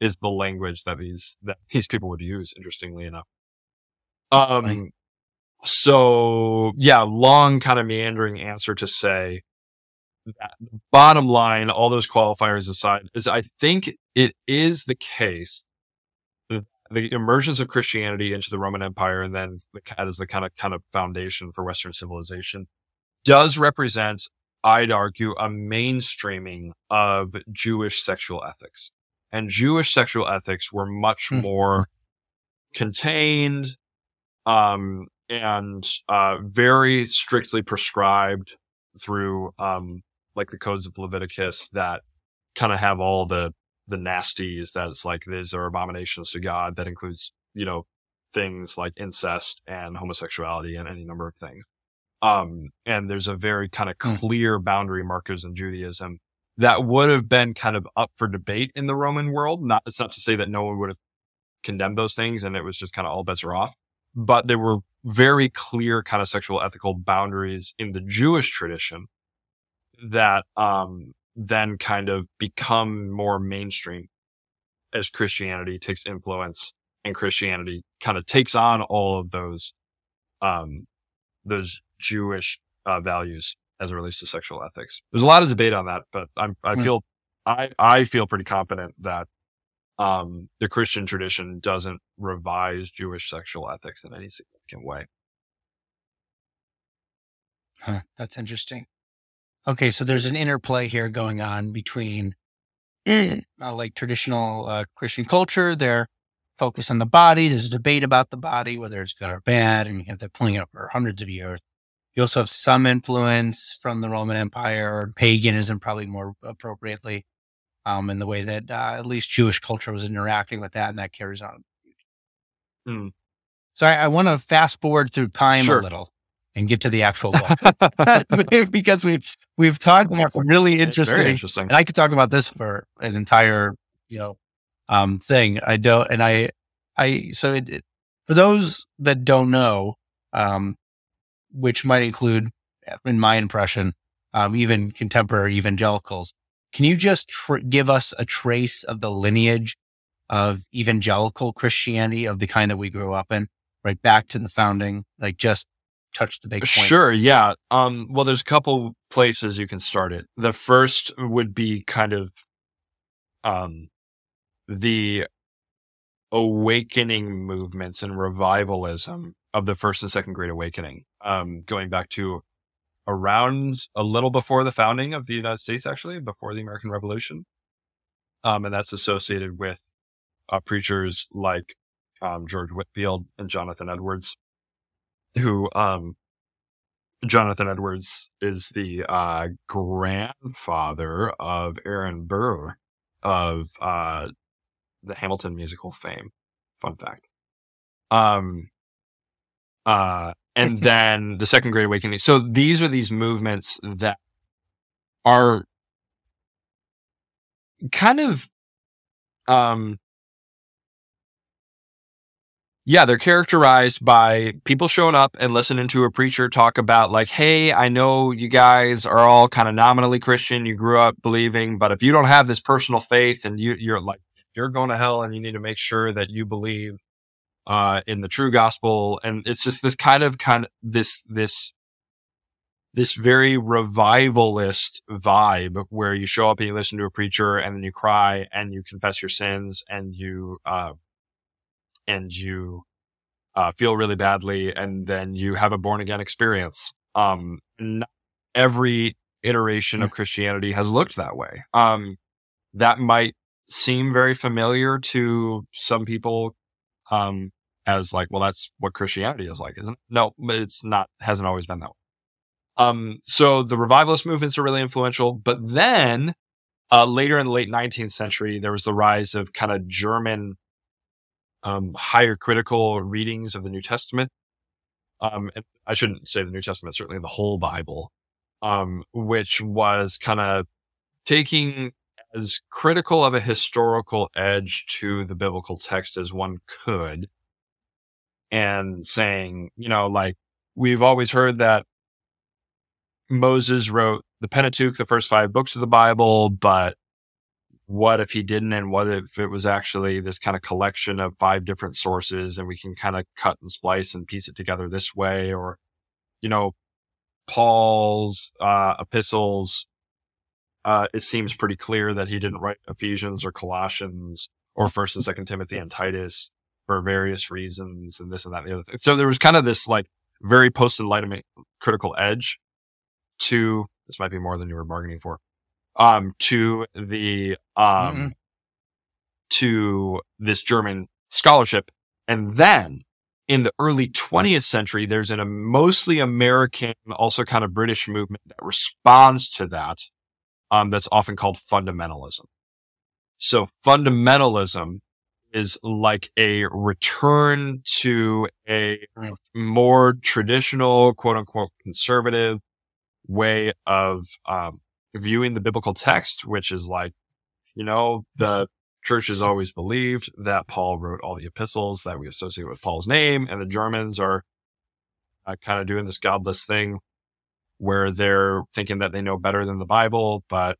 is the language that these that these people would use interestingly enough um Right. so yeah long kind of meandering answer to say that bottom line all those qualifiers aside is i think it is the case the emergence of christianity into the roman empire and then the, as the kind of kind of foundation for western civilization does represent i'd argue a mainstreaming of jewish sexual ethics and jewish sexual ethics were much Hmm. more contained um and uh very strictly prescribed through um like the codes of leviticus that kind of have all the the nasties that it's like these are abominations to god that includes you know things like incest and homosexuality and any number of things um and there's a very kind of Hmm. clear boundary markers in judaism that would have been kind of up for debate in the roman world. Not it's not to say that no one would have condemned those things and it was just kind of all bets are off but there were very clear kind of sexual ethical boundaries in the Jewish tradition that um, then kind of become more mainstream as Christianity takes influence and Christianity kind of takes on all of those um, those Jewish uh, values as it relates to sexual ethics. There's a lot of debate on that, but I'm, I Hmm. feel I I feel pretty confident that um, the Christian tradition doesn't revise Jewish sexual ethics in any significant way. Huh, that's interesting. Okay, so there's an interplay here going on between uh, like traditional uh, Christian culture, their focus on the body. There's a debate about the body, whether it's good or bad, and you have that pulling it up for hundreds of years. You also have some influence from the Roman Empire, or paganism, probably more appropriately, um, in the way that uh, at least Jewish culture was interacting with that, and that carries on. Hmm. So I, I want to fast forward through time Sure. a little and get to the actual book because we've we've talked about some really interesting, interesting. and I could talk about this for an entire you know um, thing. I don't, and I I so it, it- for those that don't know, um, which might include, in my impression, um, even contemporary evangelicals. Can you just tr- give us a trace of the lineage of evangelical Christianity of the kind that we grew up in, right back to the founding? Like just touch the big points. Sure, yeah. Um, well, there's a couple places you can start it. The first would be kind of um, the awakening movements and revivalism of the first and second Great Awakening, um, going back to around a little before the founding of the United States, actually, before the American Revolution. Um, and that's associated with uh, preachers like um, George Whitefield and Jonathan Edwards, who um, Jonathan Edwards is the uh, grandfather of Aaron Burr of uh, the Hamilton musical fame. Fun fact. Um, uh, and then the Second Great Awakening. So these are these movements that are kind of, um, yeah, they're characterized by people showing up and listening to a preacher talk about, like, hey, I know you guys are all kind of nominally Christian. You grew up believing, but if you don't have this personal faith and you, you're like, you're going to hell and you need to make sure that you believe uh, in the true gospel. And it's just this kind of, kind of this, this, this very revivalist vibe where you show up and you listen to a preacher and then you cry and you confess your sins and you, uh, and you uh, feel really badly, and then you have a born again experience. Um, not every iteration of Christianity has looked that way. Um, that might seem very familiar to some people, um, as like, well, that's what Christianity is like, isn't it? No, but it's not. Hasn't always been that way. Um, so the revivalist movements are really influential, but then uh, later in the late 19th century, there was the rise of kind of German um, higher critical readings of the New Testament. Um, I shouldn't say the New Testament, certainly the whole Bible, um, which was kind of taking as critical of a historical edge to the biblical text as one could and saying, you know, like we've always heard that Moses wrote the Pentateuch, the first five books of the Bible, but what if he didn't? And what if it was actually this kind of collection of five different sources and we can kind of cut and splice and piece it together this way? Or you know paul's uh epistles uh it seems pretty clear that he didn't write ephesians or colossians or first and second timothy and titus for various reasons and this and that and the other thing so there was kind of this like very post enlightenment critical edge to this might be more than you were bargaining for um to the um Mhm. to this German scholarship. And then in the early 20th century, there's an, a mostly American, also kind of British movement that responds to that. Um, that's often called fundamentalism. So fundamentalism is like a return to a more traditional, quote unquote, conservative way of, um, viewing the biblical text, which is like, you know, the church has always believed that Paul wrote all the epistles that we associate with Paul's name, and the Germans are uh, kind of doing this godless thing where they're thinking that they know better than the Bible, but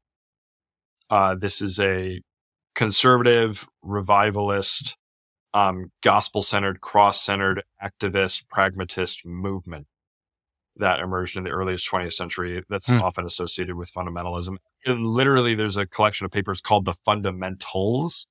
uh, this is a conservative, revivalist, um, gospel centered, cross centered, activist, pragmatist movement that emerged in the earliest 20th century that's Hmm. often associated with fundamentalism. And literally, there's a collection of papers called the Fundamentals,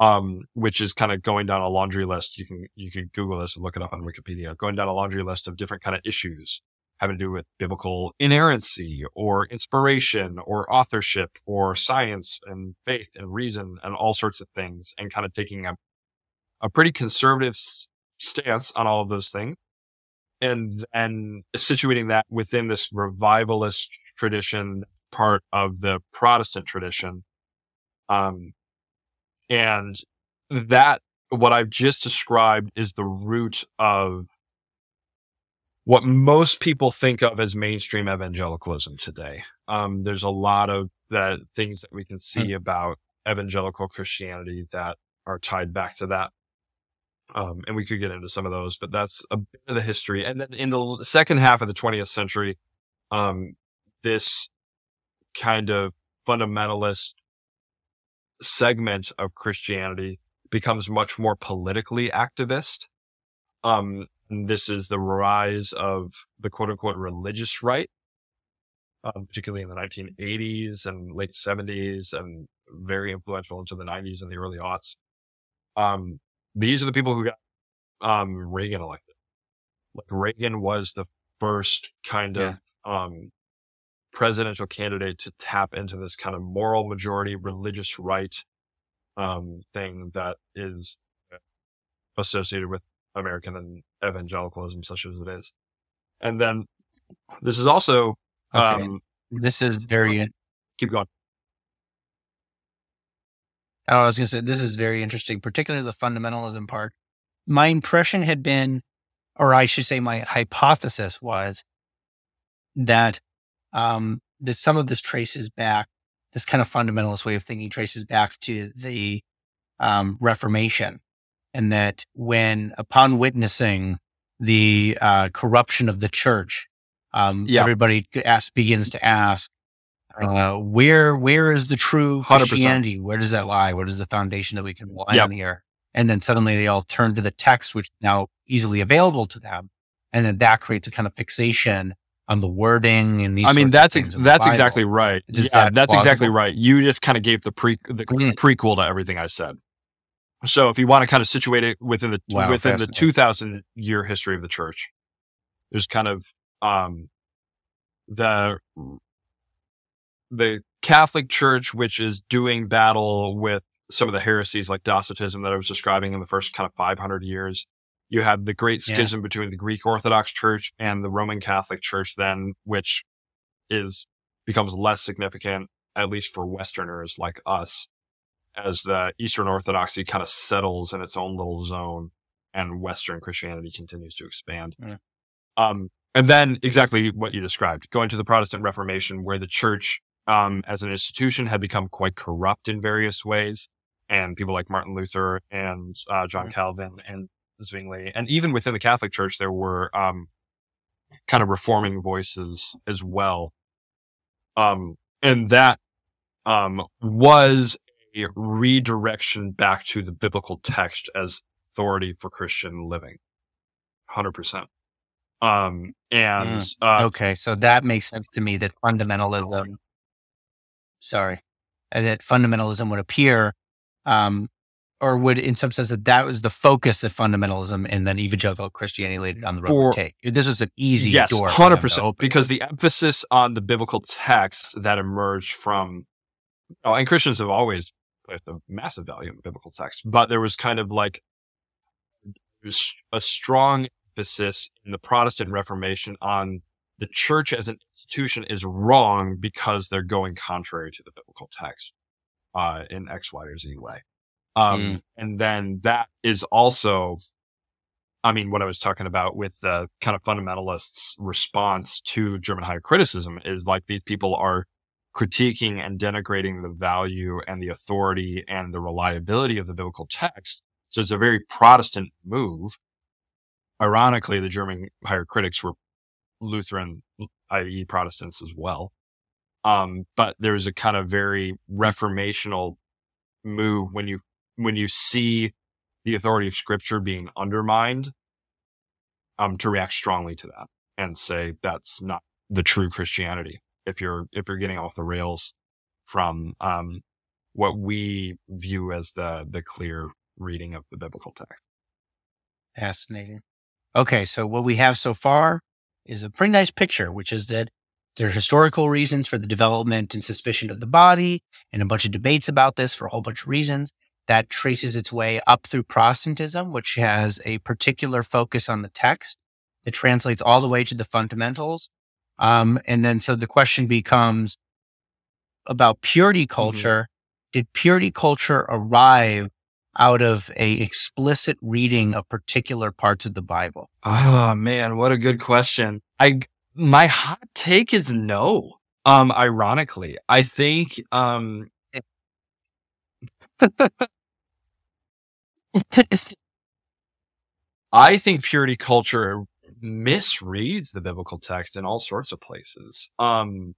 um, which is kind of going down a laundry list. You can you can Google this and look it up on Wikipedia. Going down a laundry list of different kind of issues having to do with biblical inerrancy or inspiration or authorship or science and faith and reason and all sorts of things, and kind of taking a a pretty conservative stance on all of those things and and situating that within this revivalist tradition part of the protestant tradition um and that what I've just described is the root of what most people think of as mainstream evangelicalism today. Um, there's a lot of that things that we can see mm. about evangelical Christianity that are tied back to that. Um, and we could get into some of those, but that's a bit of the history. And then in the second half of the 20th century, um, this kind of fundamentalist segment of Christianity becomes much more politically activist. Um, this is the rise of the quote unquote religious right, um, particularly in the 1980s and late 70s and very influential into the 90s and the early aughts. Um, these are the people who got, um, Reagan elected. Like Reagan was the first kind of, yeah. um, presidential candidate to tap into this kind of moral majority religious right um, thing that is associated with American and evangelicalism, such as it is. And then this is also okay. um, this is very keep going. Oh, I was going to say this is very interesting, particularly the fundamentalism part. My impression had been, or I should say, my hypothesis was that um, that some of this traces back this kind of fundamentalist way of thinking traces back to the um, Reformation, and that when upon witnessing the uh, corruption of the church, um, yep. everybody asks, begins to ask, uh, where where is the true Christianity? 100%. Where does that lie? What is the foundation that we can rely yep. on here? And then suddenly they all turn to the text, which is now easily available to them, and then that creates a kind of fixation on the wording and these. I mean, that's ex- that's exactly right. yeah, that that's plausible? exactly right. You just kind of gave the pre the mm. prequel to everything I said. So if you want to kind of situate it within the wow, within the 2000 year history of the church, there's kind of um the the Catholic Church, which is doing battle with some of the heresies like Docetism that I was describing in the first kind of 500 years. You had the great schism yeah. between the Greek Orthodox Church and the Roman Catholic Church then, which is becomes less significant, at least for Westerners like us, as the Eastern Orthodoxy kind of settles in its own little zone and Western Christianity continues to expand. Um, and then exactly what you described, going to the Protestant Reformation, where the church, um, as an institution had become quite corrupt in various ways. And people like Martin Luther and, uh, John Calvin and Zwingli, and even within the Catholic Church, there were um, kind of reforming voices as well. Um, and that um, was redirection back to the biblical text as authority for Christian living. 100%. Um, and mm. uh, okay, so that makes sense to me that fundamentalism, sorry, that fundamentalism would appear um, or would in some sense that that was the focus that fundamentalism and then evangelical Christianity laid on the road For, take. This was an easy yes, door. hundred percent. Because the emphasis on the biblical text that emerged from, oh, and Christians have always placed a massive value in biblical text, but there was kind of like a strong emphasis in the Protestant Reformation on the church as an institution is wrong because they're going contrary to the biblical text uh, in X, Y, or Z way. Um, mm. and then that is also, I mean, what I was talking about with the kind of fundamentalists response to German higher criticism is like these people are critiquing and denigrating the value and the authority and the reliability of the biblical text. So it's a very Protestant move. Ironically, the German higher critics were Lutheran, i.e. Protestants as well. Um, but there's a kind of very reformational move when you when you see the authority of scripture being undermined, um, to react strongly to that and say that's not the true Christianity. If you're, if you're getting off the rails from, um, what we view as the, the clear reading of the biblical text. Fascinating. Okay. So what we have so far is a pretty nice picture, which is that there are historical reasons for the development and suspicion of the body and a bunch of debates about this for a whole bunch of reasons that traces its way up through Protestantism, which has a particular focus on the text that translates all the way to the fundamentals. Um, and then so the question becomes about purity mm-hmm. culture. Mm-hmm. Did purity culture arrive out of a explicit reading of particular parts of the Bible? Oh man, what a good question. I my hot take is no. Um ironically, I think um I think purity culture misreads the biblical text in all sorts of places. Um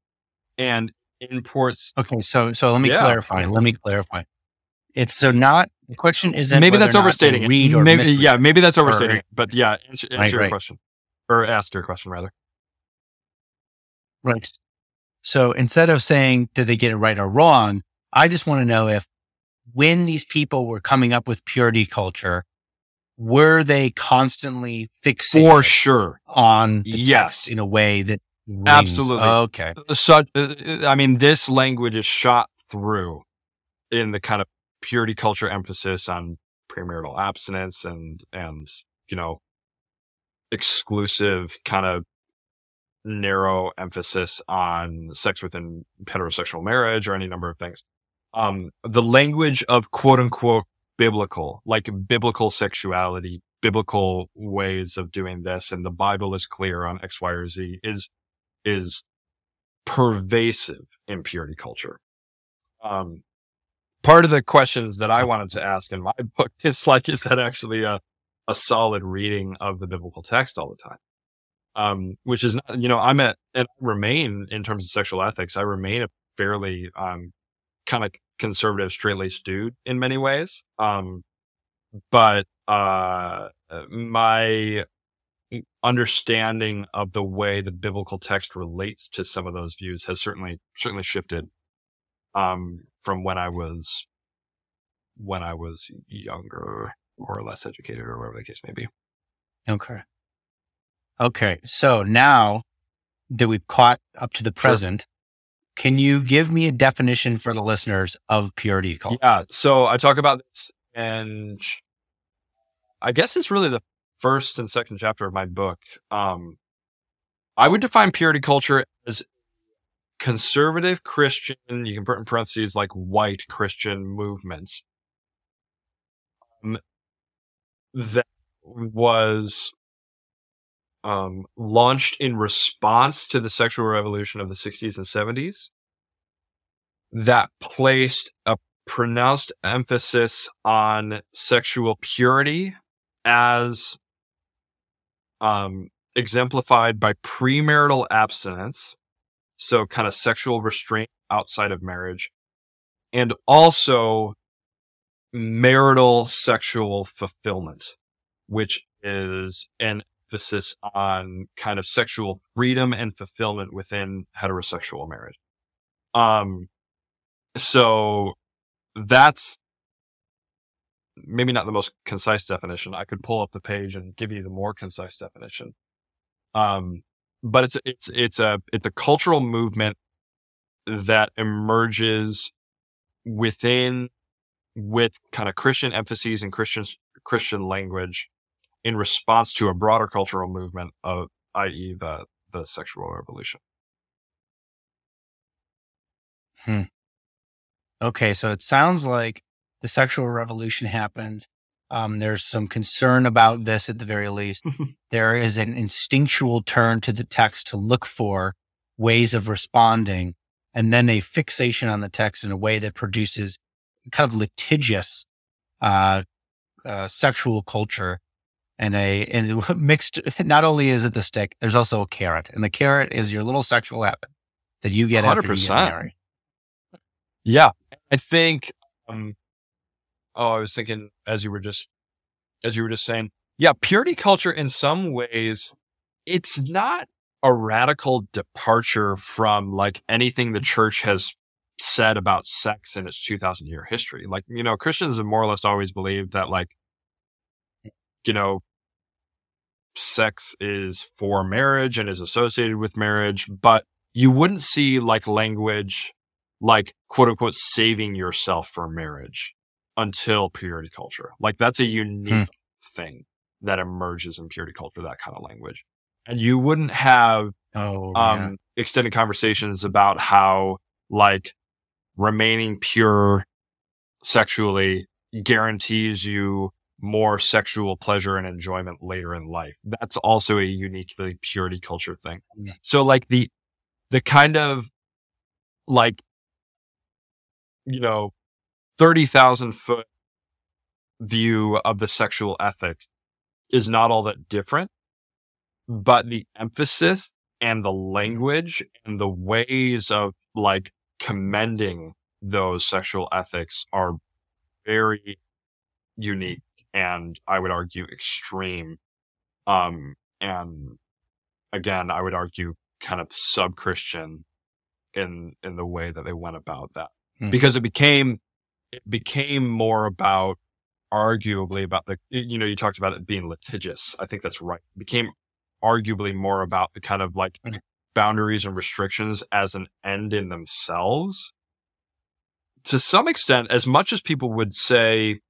and imports Okay, so so let me Yeah. clarify. Let me clarify. It's so not the question isn't maybe that's or overstating it. read or maybe misread. yeah, maybe that's overstating it. But yeah, answer, answer Right, your right. question. Or ask your question rather. Right. So instead of saying did they get it right or wrong, I just want to know if when these people were coming up with purity culture, were they constantly fixing For sure. on Yes. in a way that rings? Absolutely. okay. such uh, i mean this language is shot through in the kind of purity culture emphasis on premarital abstinence and and you know exclusive kind of narrow emphasis on sex within heterosexual marriage or any number of things um the language of quote unquote biblical like biblical sexuality biblical ways of doing this and the bible is clear on x y or z is is pervasive in purity culture. Um, part of the questions that I wanted to ask in my book is like, is that actually a, a solid reading of the biblical text all the time? Um, which is, not, you know, I'm at, and remain in terms of sexual ethics, I remain a fairly, um, kind of conservative, straight laced dude in many ways. Um, but, uh, my understanding of the way the biblical text relates to some of those views has certainly certainly shifted um from when I was when I was younger or less educated or whatever the case may be. Okay. Okay. So now that we've caught up to the present, can you give me a definition for the listeners of purity culture? Yeah, so I talk about this and I guess it's really the first and second chapter of my book. Um I would define purity culture as conservative Christian, you can put in parentheses like white Christian movements um, that was um, launched in response to the sexual revolution of the 60s and 70s that placed a pronounced emphasis on sexual purity as um, exemplified by premarital abstinence so kind of sexual restraint outside of marriage and also marital sexual fulfillment which is an emphasis on kind of sexual freedom and fulfillment within heterosexual marriage. Um so that's maybe not the most concise definition. I could pull up the page and give you the more concise definition. Um but it's it's it's a it's a cultural movement that emerges within with kind of Christian emphases and Christian Christian language in response to a broader cultural movement of i.e. the the sexual revolution. Hmm. Okay. So it sounds like the sexual revolution happens. Um, there's some concern about this at the very least. there is an instinctual turn to the text to look for ways of responding and then a fixation on the text in a way that produces kind of litigious, uh, uh, sexual culture and a, and mixed, not only is it the stick, there's also a carrot and the carrot is your little sexual habit that you get after you get married. Yeah, I think. Um, oh, I was thinking as you were just as you were just saying. Yeah, purity culture in some ways, it's not a radical departure from like anything the church has said about sex in its 2000 year history. Like, you know, Christians have more or less always believed that like, you know, sex is for marriage and is associated with marriage, but you wouldn't see like language like quote unquote saving yourself for marriage until purity culture. Like that's a unique thing that emerges in purity culture, that kind of language. And you wouldn't have Oh, um extended conversations about how like remaining pure sexually guarantees you more sexual pleasure and enjoyment later in life. That's also a uniquely purity culture thing. Yeah. So like the, the kind of like, you know, 30,000 foot view of the sexual ethics is not all that different, but the emphasis and the language and the ways of like commending those sexual ethics are very unique and I would argue extreme. Um, and again, I would argue kind of sub Christian in, in the way that they went about that Hmm. because it became, it became more about arguably about the, you know, you talked about it being litigious. I think that's right. It became arguably more about the kind of like Mhm. boundaries and restrictions as an end in themselves. To some extent, as much as people would say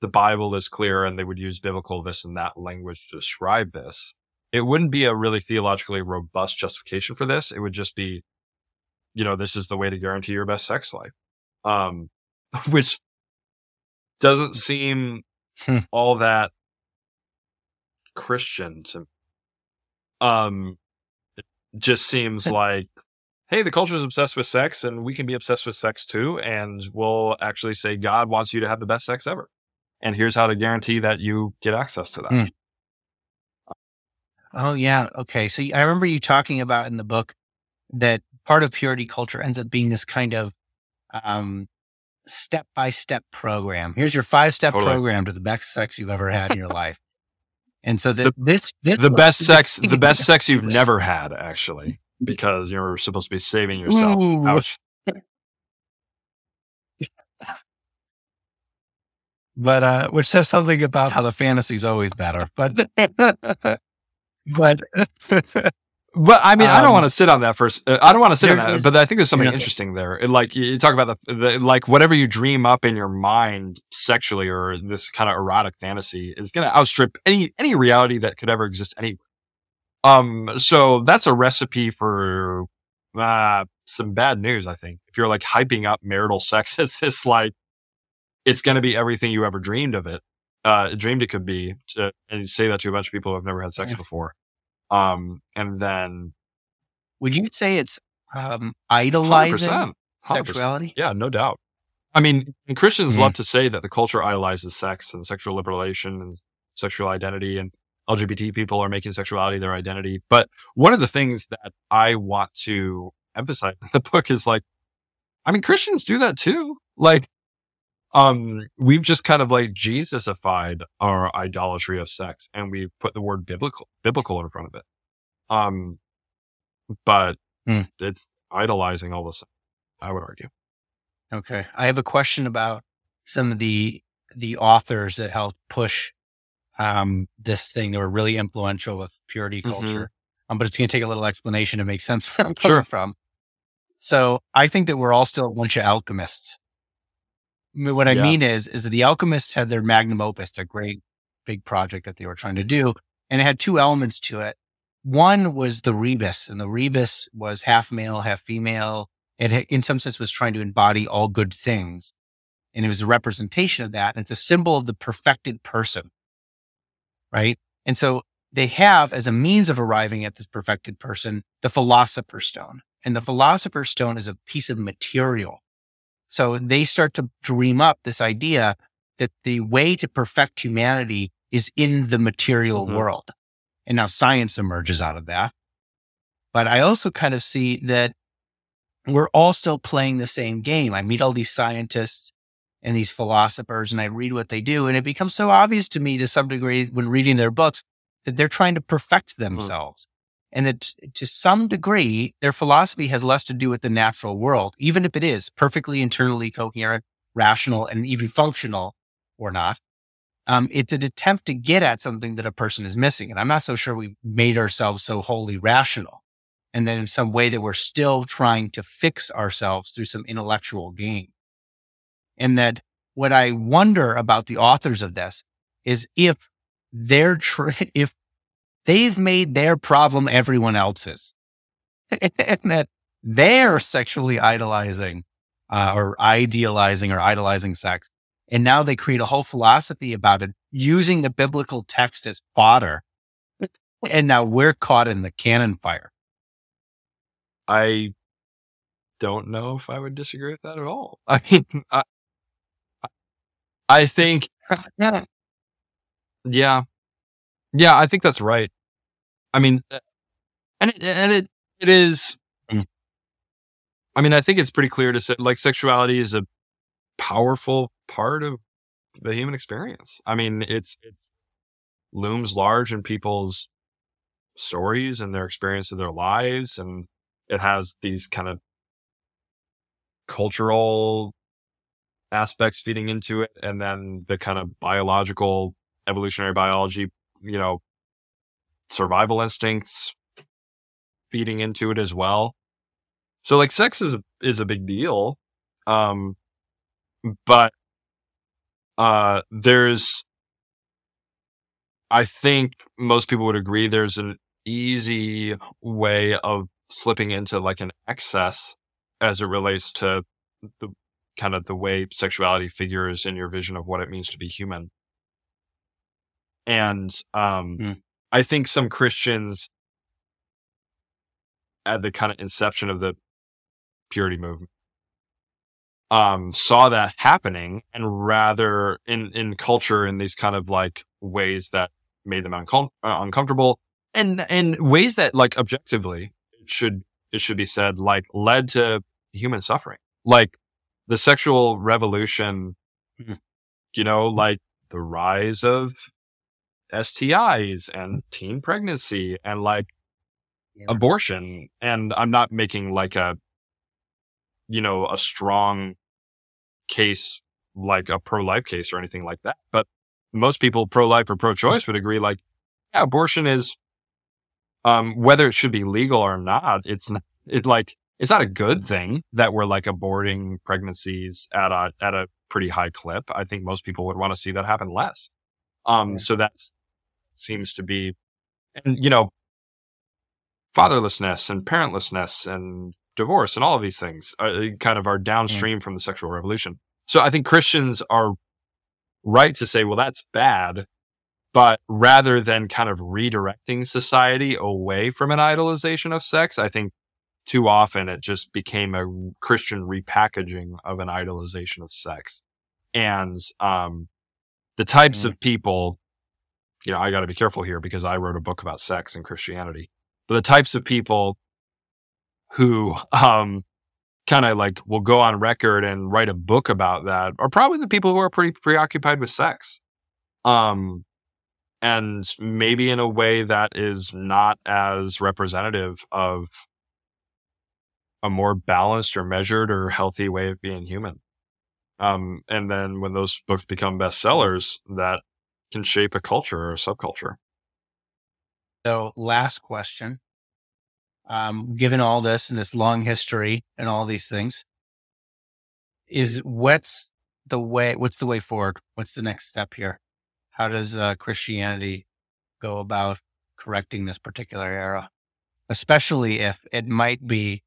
the Bible is clear and they would use biblical this and that language to describe this, it wouldn't be a really theologically robust justification for this. It would just be, you know, this is the way to guarantee your best sex life. Um, which doesn't seem Hmm. all that Christian to um it just seems like hey the culture is obsessed with sex and we can be obsessed with sex too and we'll actually say god wants you to have the best sex ever and here's how to guarantee that you get access to that Hmm. Oh yeah. Okay. So I remember you talking about in the book that part of purity culture ends up being this kind of um, step by step program. Here's your five step Totally. program to the best sex you've ever had in your life. And so that The- this, this the best sex the best sex you've never had actually because you're supposed to be saving yourself Ouch. But uh, which says something about how the fantasy's always better. But but But I mean, I don't Um, want to sit on that first. Uh, I don't want to sit on that, is- but I think there's something Yeah. interesting there. It, like you you talk about the, the like whatever you dream up in your mind sexually or this kind of erotic fantasy is going to outstrip any any reality that could ever exist anywhere. Um, so that's a recipe for uh, some bad news. I think if you're like hyping up marital sex as this like it's going to be everything you ever dreamed of it, uh, dreamed it could be, to, and you say that to a bunch of people who have never had sex Yeah. before. Um, and then would you say it's um, idolizing 100%. 100%. sexuality? Yeah, no doubt. I mean, and Christians Mhm. love to say that the culture idolizes sex and sexual liberation and sexual identity, and LGBT people are making sexuality their identity. But one of the things that I want to emphasize in the book is like, I mean, Christians do that too. Like, um, we've just kind of like Jesusified our idolatry of sex, and we put the word biblical biblical in front of it. Um, but Hmm. it's idolizing all this. I would argue. Okay. I have a question about some of the the authors that helped push um, this thing that were really influential with purity Mhm. culture. Um, but it's going to take a little explanation to make sense where I'm Sure. from. So I think that we're all still a bunch of alchemists. What I Yeah. mean is, is that the alchemists had their magnum opus, their great big project that they were trying to do, and it had two elements to it. One was the rebis, and the rebis was half male, half female. It, in some sense, was trying to embody all good things, and it was a representation of that. And it's a symbol of the perfected person, right? And so they have, as a means of arriving at this perfected person, the philosopher's stone, and the philosopher's stone is a piece of material. So they start to dream up this idea that the way to perfect humanity is in the material Mhm. world. And now science emerges out of that. But I also kind of see that we're all still playing the same game. I meet all these scientists and these philosophers and I read what they do. And it becomes so obvious to me to some degree when reading their books that they're trying to perfect themselves. And that to some degree, their philosophy has less to do with the natural world, even if it is perfectly internally coherent, rational, and even functional or not. Um, it's an attempt to get at something that a person is missing. And I'm not so sure we made ourselves so wholly rational. And then in some way that we're still trying to fix ourselves through some intellectual gain. And that what I wonder about the authors of this is if they're, tr- if they've made their problem everyone else's and that they're sexually idolizing uh, or idealizing or idolizing sex And now they create a whole philosophy about it using the biblical text as fodder. And now we're caught in the cannon fire. I don't know if I would disagree with that at all. I mean, I, I think, yeah, yeah, I think that's right. I mean, uh, and it, and it, it is, Mm. I mean, I think it's pretty clear to say like sexuality is a powerful part of the human experience. I mean, it's, it's looms large in people's stories and their experience of their lives. And it has these kind of cultural aspects feeding into it. And then the kind of biological, evolutionary biology, you know, survival instincts feeding into it as well. So like sex is, is a big deal. Um, but, uh, there's, I think most people would agree there's an easy way of slipping into like an excess as it relates to the kind of the way sexuality figures in your vision of what it means to be human. And um, Hmm. I think some Christians at the kind of inception of the purity movement um, saw that happening and rather in, in culture in these kind of like ways that made them uncom- uh, uncomfortable and in ways that like objectively it should it should be said like led to human suffering like the sexual revolution Mhm. you know like the rise of STIs and teen pregnancy and like abortion. And i'm not making like a you know a strong case like a pro-life case or anything like that but most people pro-life or pro-choice would agree like yeah, abortion is um whether it should be legal or not it's not it like it's not a good thing that we're like aborting pregnancies at a at a pretty high clip. I think most people would want to see that happen less. Um Yeah. so that seems to be and you know fatherlessness and parentlessness and divorce and all of these things are, kind of are downstream from the sexual revolution. So I think Christians are right to say, well, that's bad. But rather than kind of redirecting society away from an idolization of sex, I think too often it just became a Christian repackaging of an idolization of sex. And, um, the types Mm. of people, you know, I got to be careful here because I wrote a book about sex and Christianity. But the types of people who um kind of like will go on record and write a book about that are probably the people who are pretty preoccupied with sex. Um and maybe in a way that is not as representative of a more balanced or measured or healthy way of being human. Um and then when those books become bestsellers that can shape a culture or a subculture So, last question. Um, given all this and this long history and all these things, is what's the way? What's the way forward? What's the next step here? How does uh, Christianity go about correcting this particular era, especially if it might be,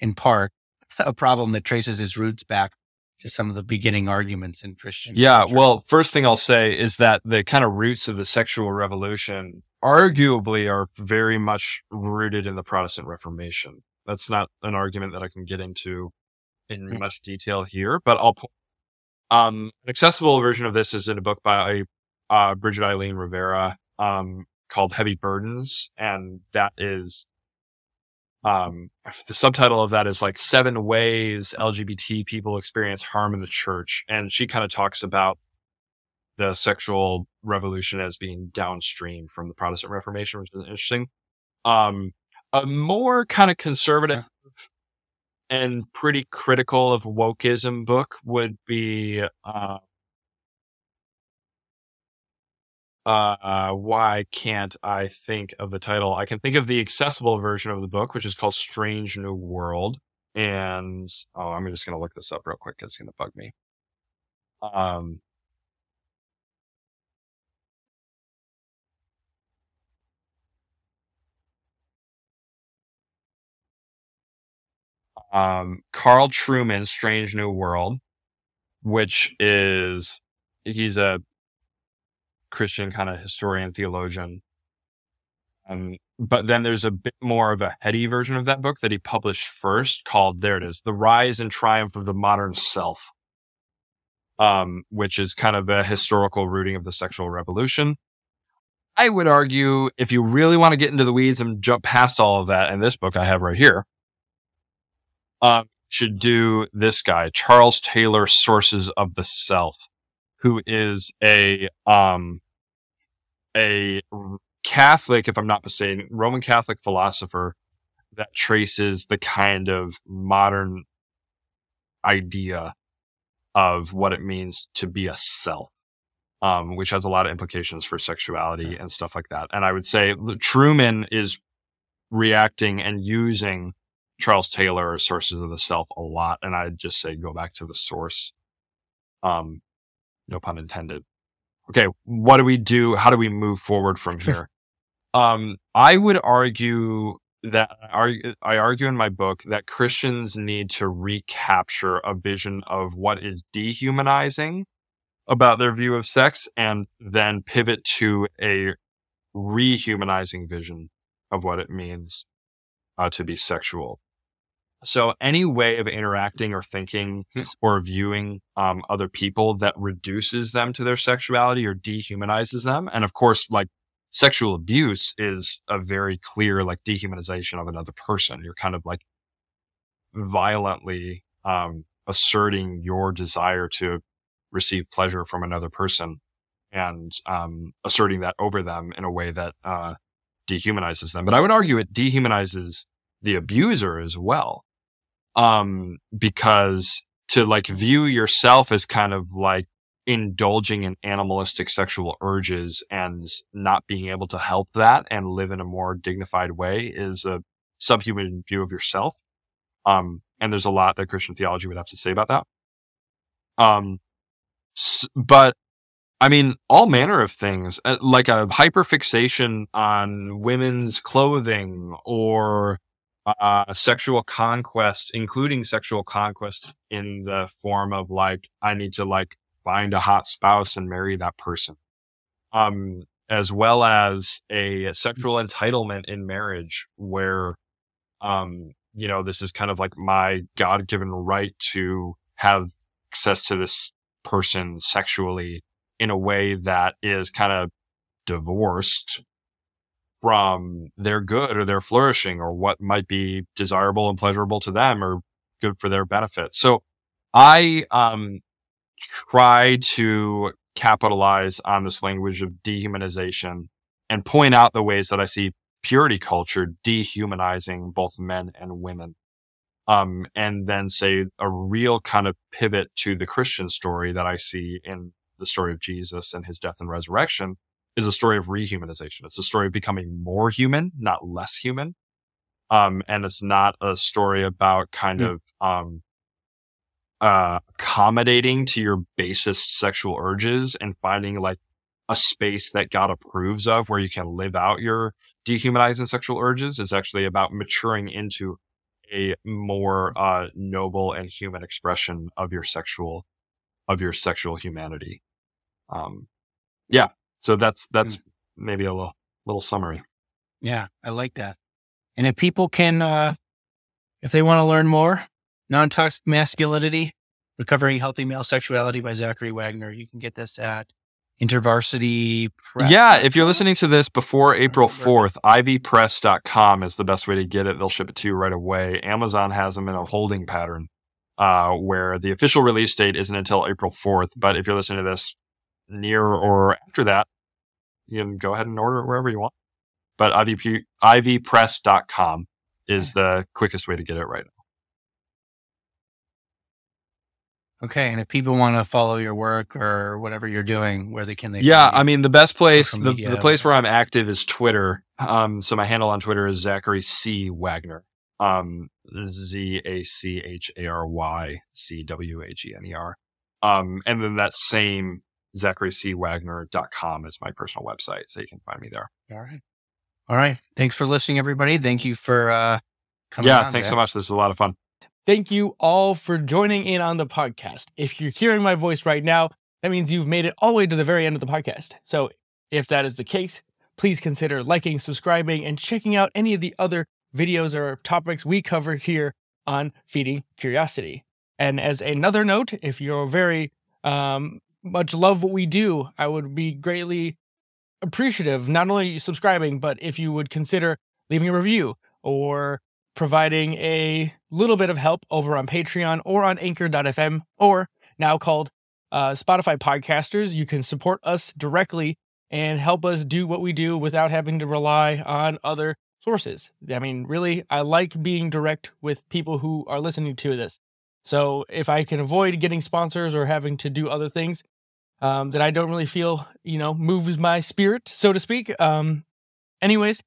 in part, a problem that traces its roots back to some of the beginning arguments in Christian. Yeah, culture? well, first thing I'll say is that the kind of roots of the sexual revolution arguably are very much rooted in the Protestant Reformation. That's not an argument that I can get into in Mm. much detail here, but I'll po- um an accessible version of this is in a book by uh Bridget Eileen Rivera um called Heavy Burdens and that is um the subtitle of that is like seven ways lgbt people experience harm in the church. And she kind of talks about the sexual revolution as being downstream from the protestant reformation which is interesting. Um a more kind of conservative and pretty critical of wokeism book would be uh uh, why can't I think of the title? I can think of the accessible version of the book, which is called Strange New World. And oh, I'm just going to look this up real quick. It's going to bug me. Um, um, Carl Trueman, Strange New World. which is he's a Christian kind of historian theologian. Um, but then there's a bit more of a heady version of that book that he published first called there it is the rise and triumph of the modern self. Um, which is kind of a historical rooting of the sexual revolution. I would argue if you really want to get into the weeds and jump past all of that in this book i have right here um, should do this guy charles taylor sources of the self who is a um a Catholic, if I'm not mistaken, Roman Catholic philosopher that traces the kind of modern idea of what it means to be a self, um, which has a lot of implications for sexuality and stuff like that. And I would say Trueman is reacting and using Charles Taylor as sources of the self a lot. And I'd just say go back to the source. Um, no pun intended okay, what do we do? How do we move forward from here? um, I would argue that I, argue in my book that Christians need to recapture a vision of what is dehumanizing about their view of sex and then pivot to a rehumanizing vision of what it means uh, to be sexual. So any way of interacting or thinking or viewing um, other people that reduces them to their sexuality or dehumanizes them. And of course, like sexual abuse is a very clear like dehumanization of another person. You're kind of like violently um, asserting your desire to receive pleasure from another person and um, asserting that over them in a way that uh, dehumanizes them. But I would argue it dehumanizes the abuser as well um, because to like view yourself as kind of like indulging in animalistic sexual urges and not being able to help that and live in a more dignified way is a subhuman view of yourself. Um, and there's a lot that Christian theology would have to say about that. Um, but I mean, all manner of things, uh, like a hyperfixation on women's clothing or uh, sexual conquest, including sexual conquest in the form of like, I need to like find a hot spouse and marry that person. Um, as well as a sexual entitlement in marriage where, um, you know, this is kind of like my God given right to have access to this person sexually in a way that is kind of divorced from their good or their flourishing or what might be desirable and pleasurable to them or good for their benefit. So I um, try to capitalize on this language of dehumanization and point out the ways that I see purity culture dehumanizing both men and women. Um, and then say a real kind of pivot to the Christian story that I see in the story of Jesus and his death and resurrection is a story of rehumanization. It's a story of becoming more human, not less human. Um, and it's not a story about kind mm. of, um, uh, accommodating to your basest sexual urges and finding like a space that God approves of where you can live out your dehumanizing sexual urges. It's actually about maturing into a more, uh, noble and human expression of your sexual, of your sexual humanity. Um, yeah, so that's that's mm. maybe a little little summary. Yeah, I like that. And if people can, uh, if they want to learn more, non-toxic masculinity, recovering healthy male sexuality by Zachary Wagner, you can get this at InterVarsity Press. Yeah, if you're listening to this before April 4th, ivpress.com is the best way to get it. They'll ship it to you right away. Amazon has them in a holding pattern uh, where the official release date isn't until April 4th. But if you're listening to this near or after that, you can go ahead and order it wherever you want. But IVP, ivpress.com is the quickest way to get it right now. Okay, and if people want to follow your work or whatever you're doing, where they can they? Yeah, I mean the best place, the, the place where I'm active is Twitter. Um, so my handle on Twitter is Zachary C Wagner. Um, Z A C H A R Y C W A G N E R. Um, and then that same ZacharyCWagner.com is my personal website, so you can find me there. All right. All right. Thanks for listening, everybody. Thank you for uh, coming. Yeah, thanks Zach. so much. This was a lot of fun. Thank you all for joining in on the podcast. If you're hearing my voice right now, that means you've made it all the way to the very end of the podcast. So if that is the case, please consider liking, subscribing, and checking out any of the other videos or topics we cover here on Feeding Curiosity. And as another note, if you're very um, much love what we do, I would be greatly appreciative, not only subscribing, but if you would consider leaving a review or providing a little bit of help over on Patreon or on anchor.fm or now called uh, Spotify podcasters. You can support us directly and help us do what we do without having to rely on other sources. I mean, really, I like being direct with people who are listening to this. So if I can avoid getting sponsors or having to do other things um, that I don't really feel, you know, moves my spirit, so to speak. Um, anyways,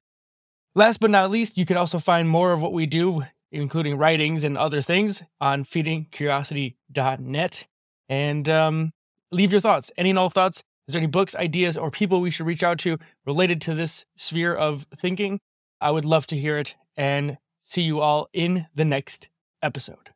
last but not least, you can also find more of what we do, including writings and other things, on feedingcuriosity.net. And um, leave your thoughts, any and all thoughts. Is there any books, ideas, or people we should reach out to related to this sphere of thinking? I would love to hear it and see you all in the next episode.